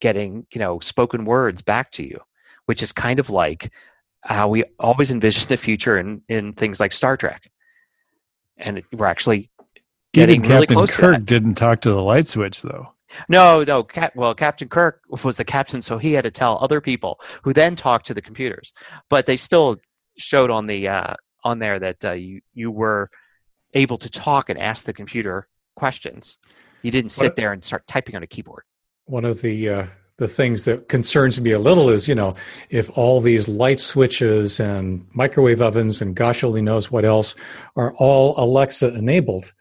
getting you know spoken words back to you, which is kind of like how we always envision the future in in things like Star Trek, and we're actually getting Even really Captain close Kirk to that. didn't talk to the light switch though. No, no. Cap, well, Captain Kirk was the captain, so he had to tell other people who then talked to the computers. But they still showed on the uh, on there that uh, you you were able to talk and ask the computer questions. You didn't sit What- there and start typing on a keyboard. One of the uh, the things that concerns me a little is, you know, if all these light switches and microwave ovens and gosh only knows what else are all Alexa enabled,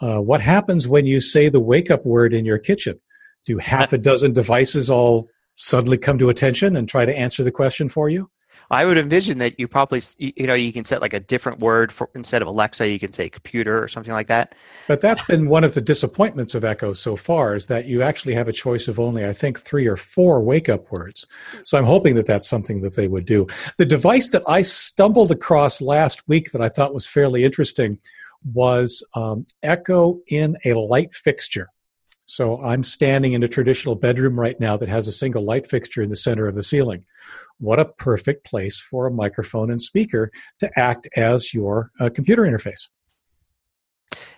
uh, what happens when you say the wake up word in your kitchen? Do half a dozen devices all suddenly come to attention and try to answer the question for you? I would envision that you probably, you you know, you can set like a different word for instead of Alexa, you can say computer or something like that. But that's been one of the disappointments of Echo so far is that you actually have a choice of only, I think, three or four wake up words. So I'm hoping that that's something that they would do. The device that I stumbled across last week that I thought was fairly interesting was um, Echo in a light fixture. So I'm standing in a traditional bedroom right now that has a single light fixture in the center of the ceiling. What a perfect place for a microphone and speaker to act as your uh, computer interface.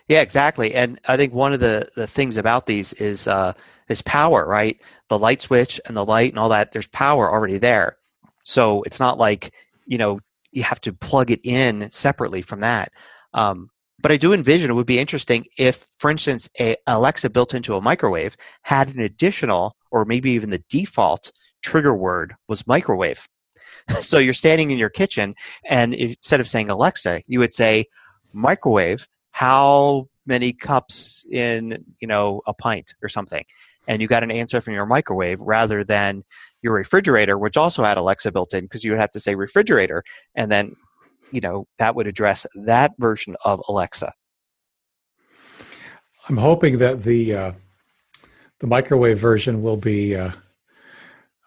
Yeah, exactly. And I think one of the, the things about these is uh, is power, right? The light switch and the light and all that. There's power already there, so it's not like you know you have to plug it in separately from that. Um, but I do envision it would be interesting if, for instance, a Alexa built into a microwave had an additional, or maybe even the default trigger word was microwave. [laughs] so you're standing in your kitchen, and instead of saying Alexa, you would say microwave how many cups in you know a pint or something and you got an answer from your microwave rather than your refrigerator which also had alexa built in because you would have to say refrigerator and then you know that would address that version of alexa i'm hoping that the uh, the microwave version will be uh,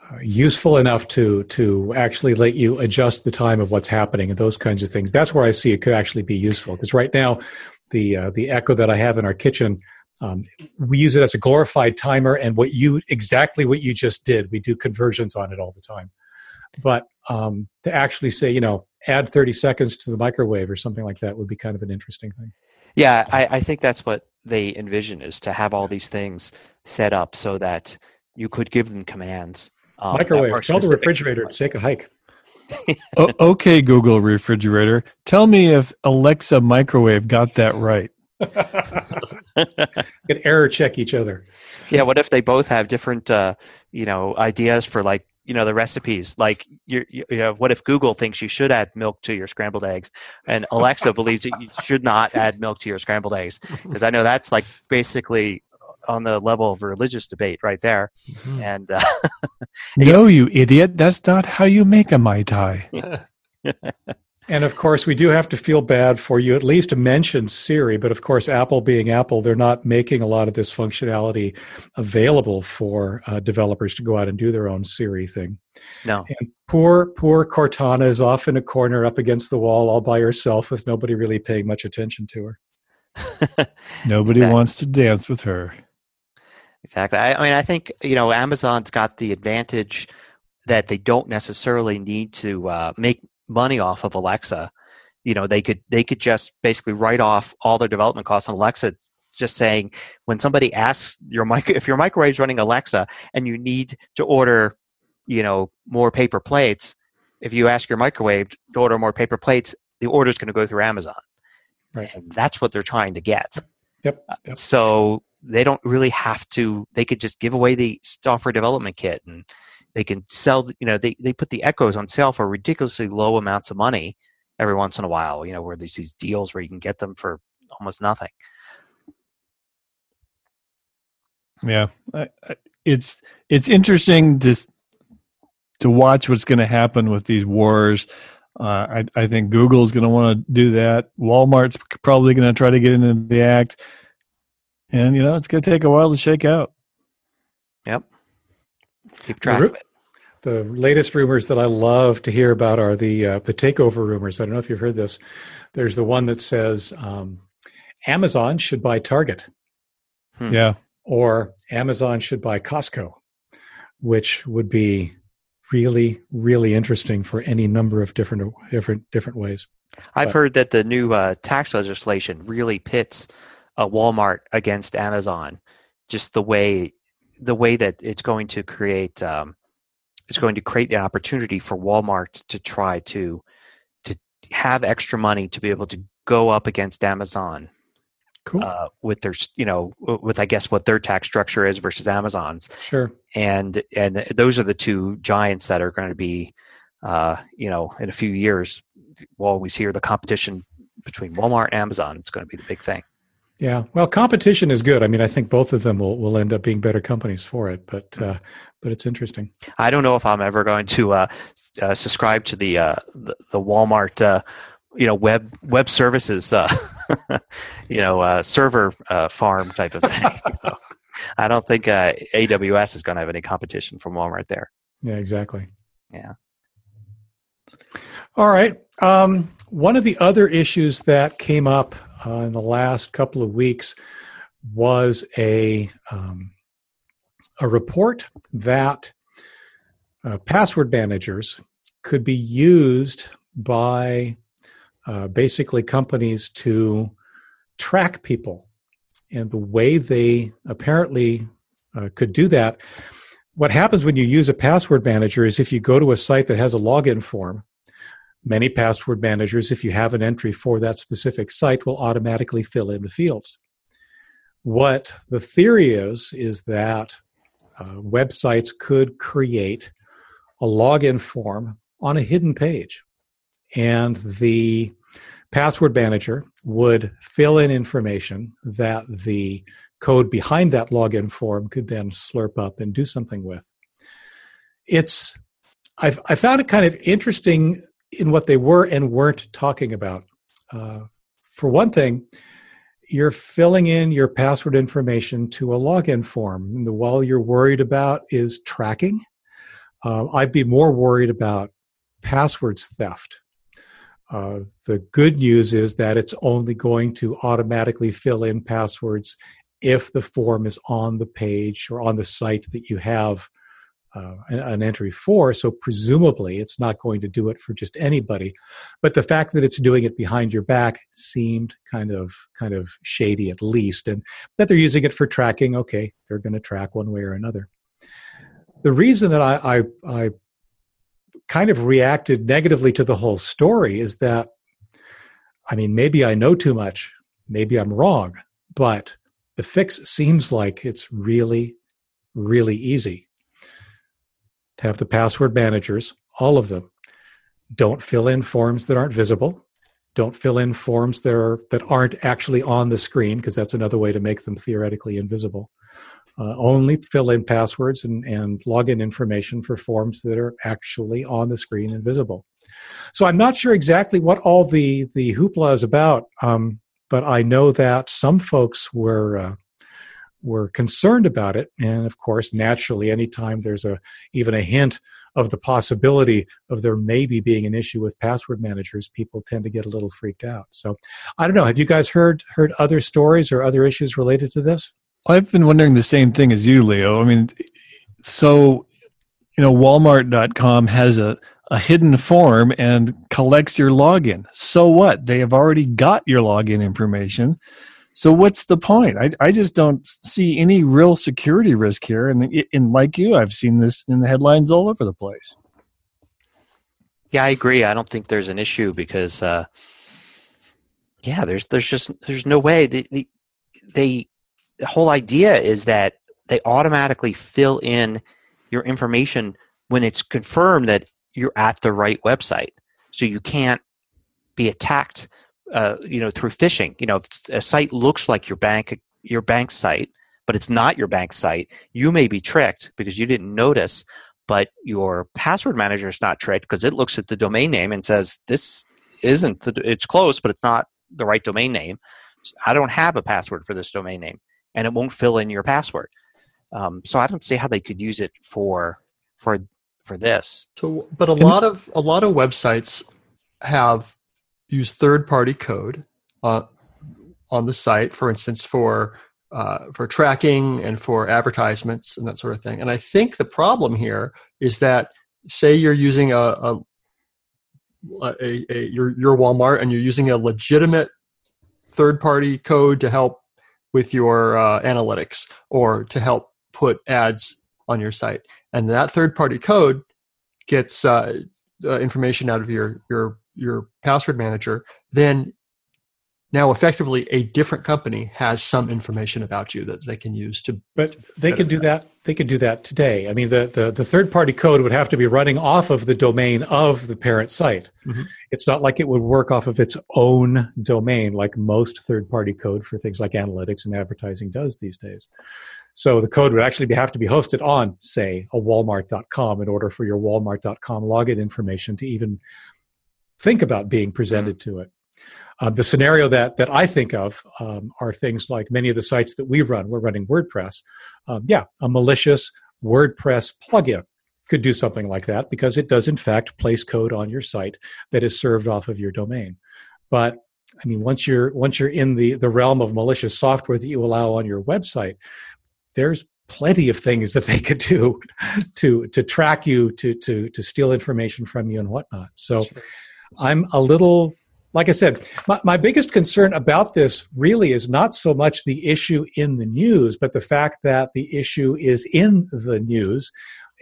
uh, useful enough to to actually let you adjust the time of what's happening and those kinds of things. That's where I see it could actually be useful because right now, the uh, the Echo that I have in our kitchen, um, we use it as a glorified timer, and what you exactly what you just did, we do conversions on it all the time. But um, to actually say, you know, add thirty seconds to the microwave or something like that would be kind of an interesting thing. Yeah, I, I think that's what they envision is to have all these things set up so that you could give them commands um, Microwave. Tell the refrigerator to take a hike. [laughs] o- okay, Google refrigerator. Tell me if Alexa microwave got that right. [laughs] [laughs] Can error check each other. Yeah. What if they both have different, uh, you know, ideas for like you know the recipes like you you know what if google thinks you should add milk to your scrambled eggs and alexa believes that you should not add milk to your scrambled eggs [laughs] because i know that's like basically on the level of religious debate right there. Mm-hmm. And uh, [laughs] no, you idiot, that's not how you make a mai tai. [laughs] and of course, we do have to feel bad for you. At least to mention Siri, but of course, Apple being Apple, they're not making a lot of this functionality available for uh, developers to go out and do their own Siri thing. No. And poor, poor Cortana is off in a corner up against the wall all by herself with nobody really paying much attention to her. [laughs] Nobody exactly. wants to dance with her. Exactly. I, I, mean, I think you know Amazon's got the advantage that they don't necessarily need to uh, make money off of Alexa. You know, they could they could just basically write off all their development costs on Alexa. Just saying, when somebody asks your mic, if your microwave's running Alexa and you need to order, you know, more paper plates, if you ask your microwave to order more paper plates, the order is going to go through Amazon. Right. And that's what they're trying to get. Yep. Uh, yep. So they don't really have to they could just give away the software development kit and they can sell you know they, they put the echoes on sale for ridiculously low amounts of money every once in a while you know where there's these deals where you can get them for almost nothing yeah it's it's interesting to to watch what's going to happen with these wars uh, I, I think Google's going to want to do that. Walmart's probably going to try to get into the act and you know it's going to take a while to shake out. Yep. Keep track it. The latest rumors that I love to hear about are the uh, the takeover rumors. I don't know if you've heard this. There's the one that says um, Amazon should buy Target. Hmm. Yeah. Or Amazon should buy Costco, which would be really, really interesting for any number of different different different ways. I've but, heard that the new uh, tax legislation really pits a Walmart against Amazon, just the way the way that it's going to create um, it's going to create the opportunity for Walmart to try to to have extra money to be able to go up against Amazon. Cool. Uh, with their, you know, with I guess what their tax structure is versus Amazon's. Sure. And and those are the two giants that are going to be, uh, you know, in a few years, we'll always hear the competition between Walmart and Amazon. It's going to be the big thing. Yeah, well, competition is good. I mean, I think both of them will, will end up being better companies for it, but uh, but it's interesting. I don't know if I'm ever going to uh, uh, subscribe to the, uh, the, the Walmart uh, you know web web services uh, [laughs] you know server farm type of thing. [laughs] so I don't think AWS is going to have any competition from Walmart there. Yeah, exactly. Yeah. All right. Um, one of the other issues that came up uh, in the last couple of weeks was a um, a report that uh, password managers could be used by uh, basically companies to track people, and the way they apparently uh, could do that. What happens when you use a password manager is if you go to a site that has a login form Many password managers, if you have an entry for that specific site, will automatically fill in the fields. What the theory is, is that uh, websites could create a login form on a hidden page. and the password manager would fill in information that the code behind that login form could then slurp up and do something with. It's I've, I found it kind of interesting in what they were and weren't talking about. Uh, for one thing, you're filling in your password information to a login form. And the wall you're worried about is tracking. Uh, I'd be more worried about passwords theft. Uh, the good news is that it's only going to automatically fill in passwords if the form is on the page or on the site that you have uh, an, entry for. So presumably, it's not going to do it for just anybody. But the fact that it's doing it behind your back seemed kind of kind of shady, at least, and that they're using it for tracking. Okay, they're going to track one way or another. The reason that I, I, I kind of reacted negatively to the whole story is that, I mean, maybe I know too much, maybe I'm wrong, but the fix seems like it's really, really easy have the password managers, all of them, don't fill in forms that aren't visible. Don't fill in forms that are that aren't actually on the screen because that's another way to make them theoretically invisible. Uh, only fill in passwords and, and login information for forms that are actually on the screen and visible. So I'm not sure exactly what all the the hoopla is about, um, but I know that some folks were uh, were concerned about it. And of course naturally anytime there's a even a hint of the possibility of there maybe being an issue with password managers people tend to get a little freaked out. So i don't know. Have you guys heard heard other stories or other issues related to this? I've been wondering the same thing as you leo. I mean so you know walmart.com has a a hidden form and collects your login. So what? They have already got your login information so what's the point? I, I just don't see any real security risk here. And, and like you, I've seen this in the headlines all over the place. Yeah, I agree. I don't think there's an issue because, uh, yeah, there's there's just there's no way the, the they the whole idea is that they automatically fill in your information when it's confirmed that you're at the right website. So you can't be attacked uh, you know through phishing. You know a site looks like your bank your bank site but it's not your bank site you may be tricked because you didn't notice but your password manager is not tricked because it looks at the domain name and says this isn't the it's close but it's not the right domain name. I don't have a password for this domain name and it won't fill in your password. Um, so i don't see how they could use it for for for this. So but a lot of a lot of websites have use third party code uh, on the site, for instance, for uh, for tracking and for advertisements and that sort of thing. And I think the problem here is that say you're using a, a, a, a your your Walmart and you're using a legitimate third party code to help with your uh, analytics or to help put ads on your site, and that third party code gets uh, information out of your your your password manager, then now effectively a different company has some information about you that they can use to but they can do that they can do that today. I mean the, the, the third party code would have to be running off of the domain of the parent site. Mm-hmm. it's not like it would work off of its own domain like most third party code for things like analytics and advertising does these days. So the code would actually have to be hosted on say a walmart.com in order for your walmart.com login information to even think about being presented mm-hmm. to it. Uh, the scenario that that I think of um, are things like many of the sites that we run. We're running WordPress. Um, yeah, a malicious WordPress plugin could do something like that because it does in fact place code on your site that is served off of your domain. But I mean, once you're once you're in the the realm of malicious software that you allow on your website, there's plenty of things that they could do [laughs] to to track you, to to to steal information from you and whatnot. So. Sure I'm a little, like I said, my, my biggest concern about this really is not so much the issue in the news, but the fact that the issue is in the news.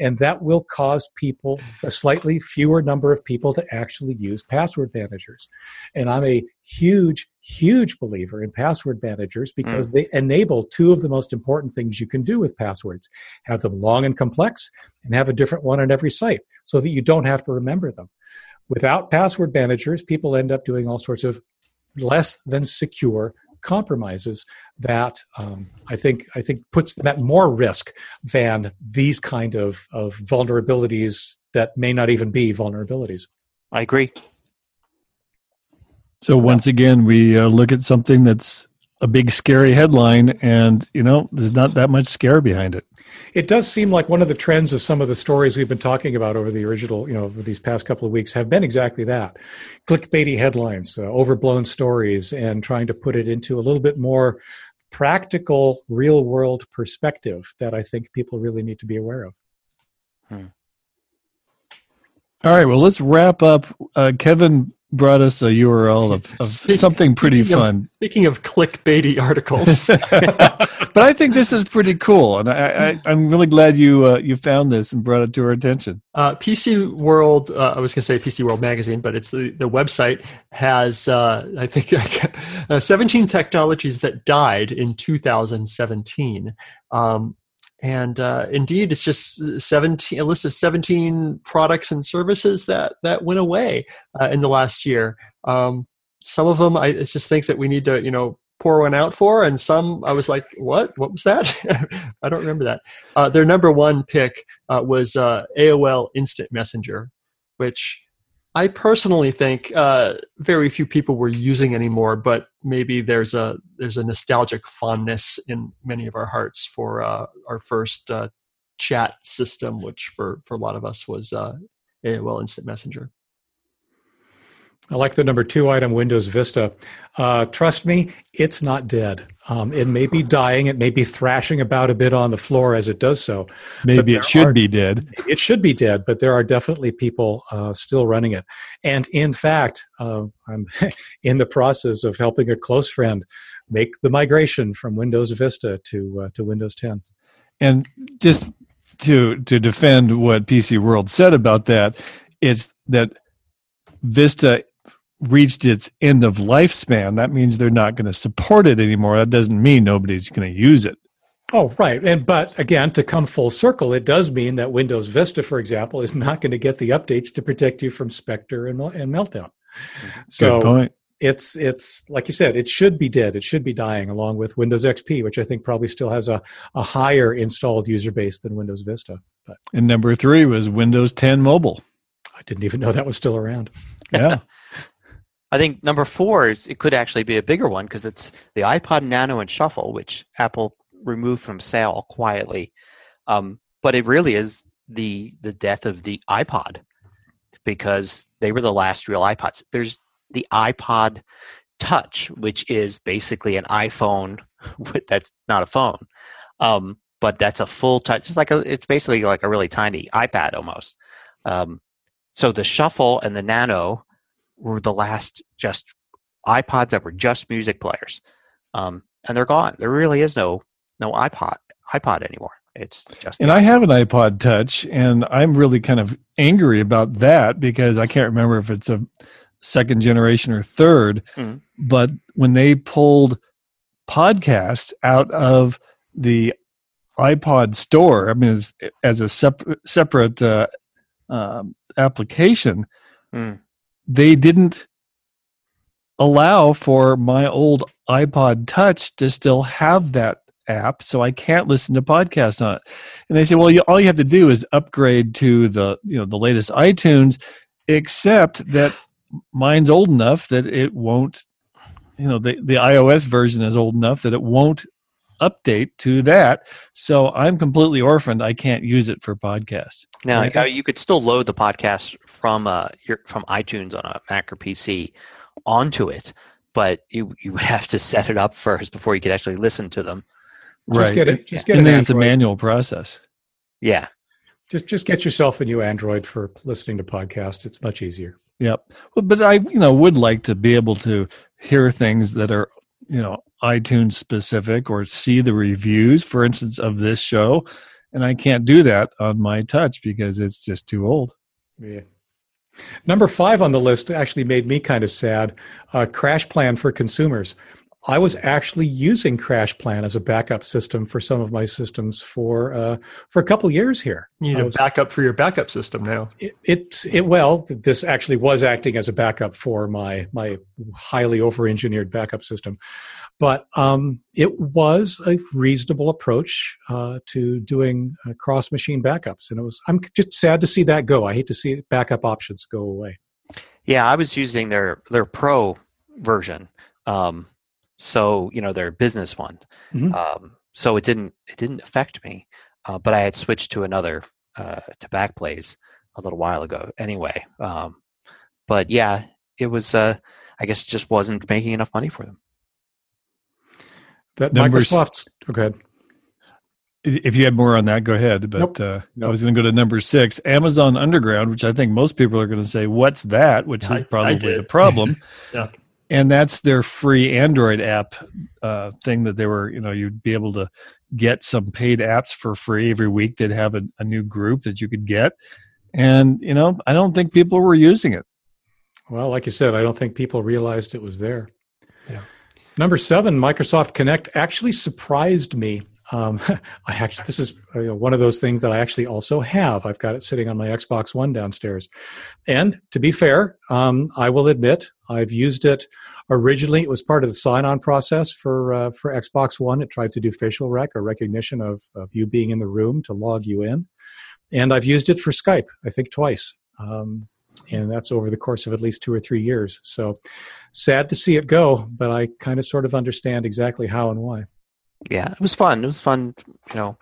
And that will cause people, a slightly fewer number of people, to actually use password managers. And I'm a huge, huge believer in password managers because mm. they enable two of the most important things you can do with passwords have them long and complex, and have a different one on every site so that you don't have to remember them. Without password managers, people end up doing all sorts of less than secure compromises that um, I think I think puts them at more risk than these kind of, of vulnerabilities that may not even be vulnerabilities. I agree. So once again, we uh, look at something that's a big scary headline and you know there's not that much scare behind it it does seem like one of the trends of some of the stories we've been talking about over the original you know over these past couple of weeks have been exactly that clickbaity headlines uh, overblown stories and trying to put it into a little bit more practical real world perspective that i think people really need to be aware of hmm. all right well let's wrap up uh, kevin brought us a URL of, of [laughs] speaking, something pretty speaking fun. Of, speaking of clickbaity [laughs] articles, but I think this is pretty cool, and I, am really glad you uh, you found this and brought it to our attention. Uh, PC World, uh, I was going to say PC World magazine, but it's the the website has uh, I think [laughs] uh, 17 technologies that died in 2017. Um, and uh, indeed, it's just 17, a list of 17 products and services that, that went away uh, in the last year. Um, some of them, I just think that we need to, you know, pour one out for, and some I was like, "What? What was that?" [laughs] I don't remember that. Uh, their number one pick uh, was uh, AOL Instant Messenger, which I personally think uh, very few people were using anymore, but maybe there's a there's a nostalgic fondness in many of our hearts for uh, our first uh, chat system, which for for a lot of us was uh, AOL Instant Messenger. I like the number two item, Windows Vista. Uh, trust me, it's not dead. Um, it may be dying. It may be thrashing about a bit on the floor as it does so. Maybe it should are, be dead. It should be dead, but there are definitely people uh, still running it. And in fact, uh, I'm [laughs] in the process of helping a close friend make the migration from Windows Vista to uh, to Windows 10. And just to to defend what PC World said about that, it's that Vista reached its end of lifespan, that means they're not going to support it anymore. That doesn't mean nobody's going to use it. Oh, right. And but again, to come full circle, it does mean that Windows Vista, for example, is not going to get the updates to protect you from Spectre and, and Meltdown. So Good point. it's it's like you said, it should be dead. It should be dying along with Windows XP, which I think probably still has a, a higher installed user base than Windows Vista. But and number three was Windows 10 Mobile. I didn't even know that was still around. Yeah. [laughs] I think number four is it could actually be a bigger one because it's the iPod Nano and Shuffle, which Apple removed from sale quietly. Um, but it really is the the death of the iPod because they were the last real iPods. There's the iPod Touch, which is basically an iPhone [laughs] that's not a phone, um, but that's a full touch. It's like a, it's basically like a really tiny iPad almost. Um, so the Shuffle and the Nano were the last just iPods that were just music players, um, and they're gone. There really is no no iPod iPod anymore. It's just and I have an iPod Touch, and I'm really kind of angry about that because I can't remember if it's a second generation or 3rd mm-hmm. But when they pulled podcasts out of the iPod store, I mean, as, as a separate separate uh, um, application, mm they didn't allow for my old iPod Touch to still have that app, so I can't listen to podcasts on it. And they say, well, you, all you have to do is upgrade to the you know the latest iTunes, except that mine's old enough that it won't. You know, the the iOS version is old enough that it won't update to that. So I'm completely orphaned. I can't use it for podcasts. Now right? you could still load the podcast from uh your, from iTunes on a Mac or PC onto it, but you you would [laughs] have to set it up first before you could actually listen to them. Right. Just get it. Just get and then it's a manual process. Yeah. Just just get yourself a new Android for listening to podcasts. It's much easier. Yep. Well, but I you know would like to be able to hear things that are you know iTunes specific or see the reviews, for instance, of this show. And I can't do that on my touch because it's just too old. Yeah. Number five on the list actually made me kind of sad. Uh, CrashPlan for consumers. I was actually using CrashPlan as a backup system for some of my systems for uh, for a couple years here. You need I a was- backup for your backup system now. it, it it well this actually was acting as a backup for my my highly over engineered backup system but um, it was a reasonable approach uh, to doing uh, cross machine backups and it was i'm just sad to see that go i hate to see backup options go away Yeah, I was using their their pro version. Um, so you know their business one. Mhm. Um, so it didn't it didn't affect me, uh, but I had switched to another uh, to Backblaze a little while ago. Anyway, um, but yeah, it was. Uh, I guess it just wasn't making enough money for them. That Numbers- microsoft's oh, go ahead If you had more on that, go ahead. But Nope. uh, I was going to go to number six, Amazon Underground, which I think most people are going to say, "What's that?" Which I- I is probably did. the problem. [laughs] Yeah. And that's their free Android app uh, thing that they were, you know, you'd be able to get some paid apps for free every week. They'd have a, a new group that you could get, and you know, I don't think people were using it. well like you said i don't think people realized it was there Yeah. Number seven microsoft Kinect actually surprised me um, [laughs] I actually this is uh, you know, one of those things that I actually also have. I've got it sitting on my Xbox One downstairs, and to be fair, um, I will admit I've used it. Originally, it was part of the sign-on process for uh, for Xbox One. It tried to do facial rec or recognition of, of you being in the room to log you in, and I've used it for Skype. I think twice. Um, and that's over the course of at least two or three years. So sad to see it go, but I kind of sort of understand exactly how and why. Yeah, it was fun. It was fun. You know,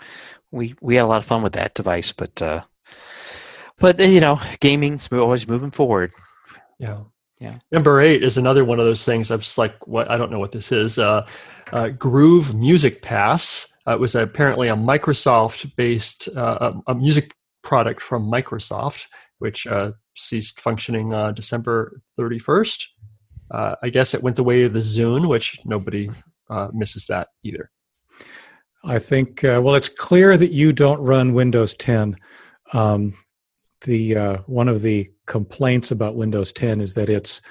we we had a lot of fun with that device, but uh, but you know, gaming's always moving forward. Yeah. Yeah. Number eight is another one of those things. I'm just like, what? I don't know what this is. Uh, uh, Groove Music Pass. Uh, it was apparently a Microsoft-based uh, a, a music product from Microsoft, which uh, ceased functioning uh, December 31st. Uh, I guess it went the way of the Zune, which nobody uh, misses that either. I think, uh, well, it's clear that you don't run Windows 10. Um, the uh, one of the complaints about Windows 10 is that its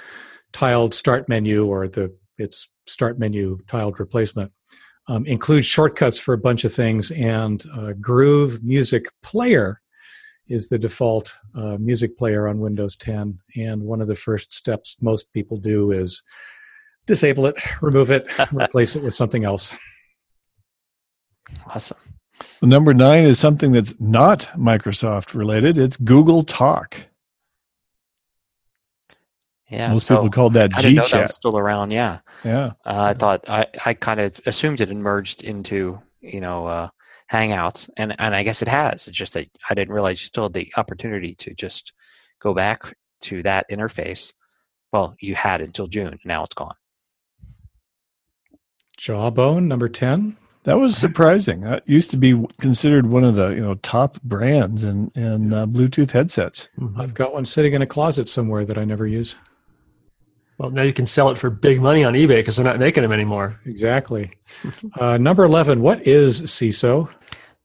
tiled start menu or the its start menu tiled replacement um, includes shortcuts for a bunch of things, and Groove Music Player is the default uh, music player on Windows 10. And one of the first steps most people do is disable it, [laughs] remove it, [laughs] replace it with something else. Awesome. Number nine is something that's not Microsoft related. It's Google Talk. Yeah, Most so people called that I didn't know that G-Chat. still around. Yeah, Yeah. uh, I thought I, I kind of assumed it had merged into you know uh, Hangouts, and and I guess it has. It's just that I didn't realize you still had the opportunity to just go back to that interface. Well, you had until June. Now it's gone. Jawbone number 10. That was surprising. That used to be considered one of the you know top brands in in uh, Bluetooth headsets. I've got one sitting in a closet somewhere that I never use. Well, now you can sell it for big money on eBay because they're not making them anymore. Exactly. [laughs] uh, number 11. What is Seeso?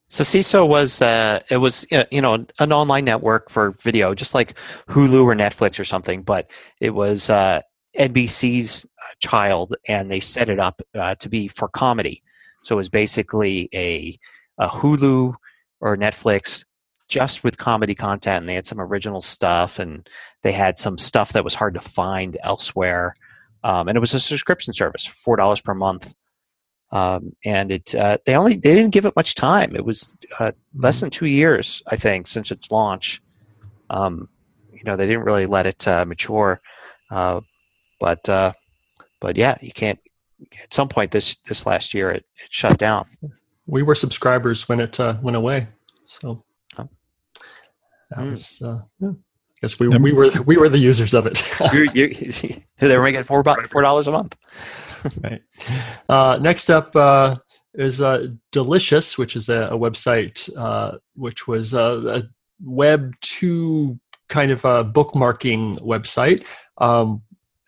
So Seeso was uh, it was uh, you know an online network for video, just like Hulu or Netflix or something, but it was uh, NBC's child, and they set it up uh, to be for comedy. So it was basically a, a Hulu or Netflix just with comedy content, and they had some original stuff, and they had some stuff that was hard to find elsewhere. Um, and it was a subscription service, four dollars per month um, and it uh, they only they didn't give it much time. It was uh, less than two years, I think, since its launch. Um, you know, they didn't really let it uh, mature, uh, but uh, but yeah, you can't. At some point this this last year, it, it shut down. We were subscribers when it uh, went away, so Oh. that Hmm. was. Uh, yeah. Guess we we were we were the users of it. you, you, they were making four four dollars a month. right. Uh, next up uh, is uh, Delicious, which is a, a website uh, which was a, a Web two kind of a bookmarking website. Um,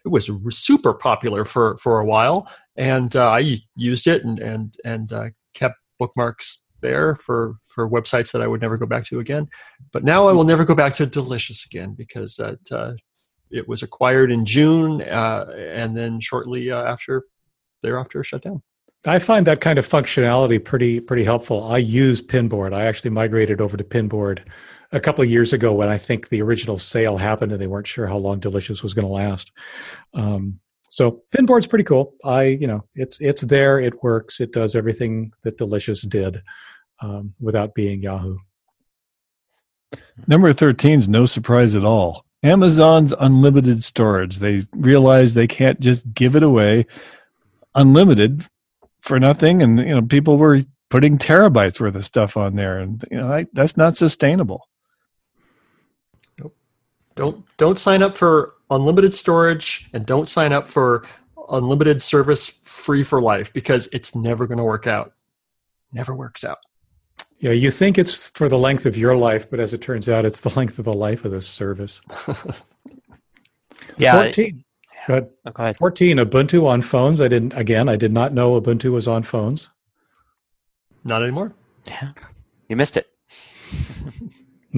it was super popular for for a while, and uh, I used it and and and uh, kept bookmarks there for for websites that I would never go back to again. But now I will never go back to Delicious again because that uh, it was acquired in June, uh, and then shortly uh, after thereafter shut down. I find that kind of functionality pretty pretty helpful. I use Pinboard. I actually migrated over to Pinboard a couple of years ago when I think the original sale happened and they weren't sure how long Delicious was going to last. Um, so Pinboard's pretty cool. I you know it's it's there. It works. It does everything that Delicious did um, without being Yahoo. Number 13 is no surprise at all. Amazon's unlimited storage. They realize they can't just give it away unlimited for nothing, and you know people were putting terabytes worth of stuff on there, and you know I, that's not sustainable. Nope. Don't don't sign up for unlimited storage, and don't sign up for unlimited service free for life because it's never going to work out. Never works out. Yeah, you think it's for the length of your life, but as it turns out, it's the length of the life of this service. [laughs] Yeah. 14. Go ahead. Oh, go ahead. 14 Ubuntu on phones. I didn't again, I did not know Ubuntu was on phones. Not anymore. Yeah. [laughs] You missed it. [laughs]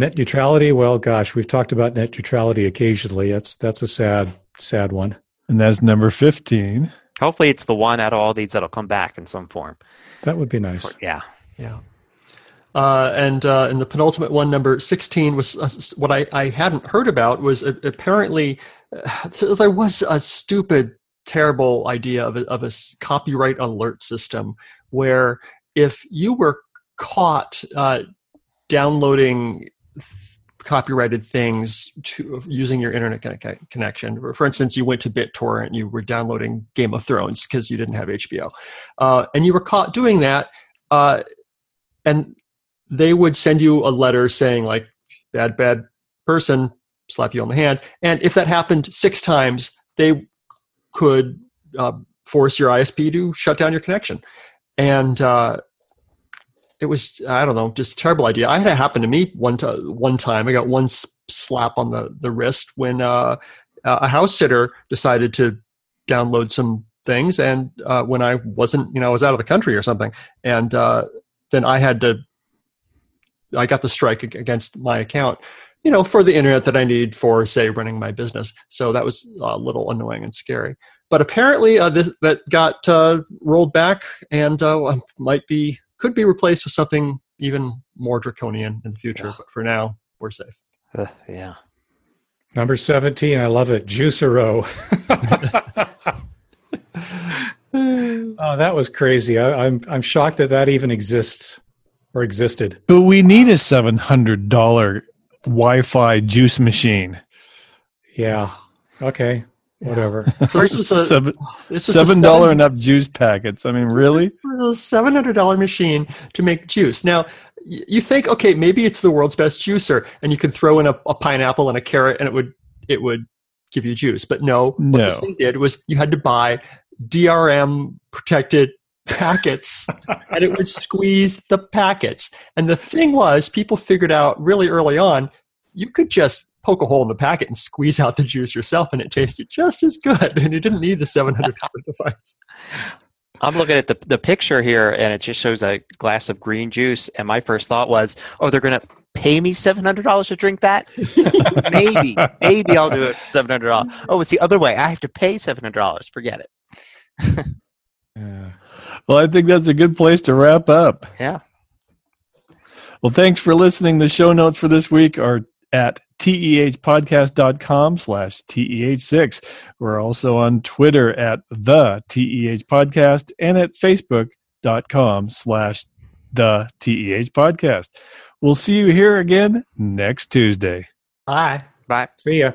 Net neutrality, well gosh, we've talked about net neutrality occasionally. That's that's a sad sad one. And that's number 15. Hopefully, it's the one out of all these that'll come back in some form. That would be nice. Yeah. Yeah. Uh, and uh, and the penultimate one, number sixteen, was uh, what I, I hadn't heard about. Was uh, apparently uh, there was a stupid, terrible idea of a, of a s- copyright alert system where if you were caught uh, downloading th- copyrighted things to using your internet conne- connection. For instance, you went to BitTorrent you were downloading Game of Thrones because you didn't have HBO, uh, and you were caught doing that. Uh, and they would send you a letter saying like bad bad person slap you on the hand and if that happened six times they could uh, force your isp to shut down your connection and uh, it was i don't know just a terrible idea i had it happen to me one, one time i got one slap on the, the wrist when uh, a house sitter decided to download some things and uh, when i wasn't you know i was out of the country or something and uh, then i had to I got the strike against my account, you know, for the internet that I need for, say, running my business. So that was a little annoying and scary. But apparently, uh, this that got uh, rolled back and uh, might be could be replaced with something even more draconian in the future. Yeah. But for now, we're safe. Uh, yeah. Number 17, I love it. Juicero. [laughs] oh, that was crazy. I, I'm I'm shocked that that even exists or existed. But we need a $700 Wi Fi juice machine. Yeah. Okay. Whatever. [laughs] Oh, this was a- Seven, this was $7 and up juice packets. I mean, really? This was a seven hundred dollar machine to make juice. Now you think, okay, maybe it's the world's best juicer, and you could throw in a, a pineapple and a carrot, and it would it would give you juice. But no, what this thing did was you had to buy DRM protected packets, [laughs] and it would squeeze the packets. And the thing was, people figured out really early on, you could just poke a hole in the packet and squeeze out the juice yourself, and it tasted just as good. And you didn't need the seven hundred dollar [laughs] device. I'm looking at the the picture here, and it just shows a glass of green juice. And my first thought was, "Oh, they're going to pay me seven hundred dollars to drink that? [laughs] maybe, maybe I'll do it seven hundred dollars. Oh, it's the other way. I have to pay seven hundred dollars. Forget it. [laughs] Yeah. Well, I think that's a good place to wrap up. Yeah. Well, thanks for listening. The show notes for this week are at tehpodcast.com slash teh6. We're also on Twitter at the TEH podcast and at facebook.com slash the TEH podcast. We'll see you here again next Tuesday. Bye. Bye. See ya.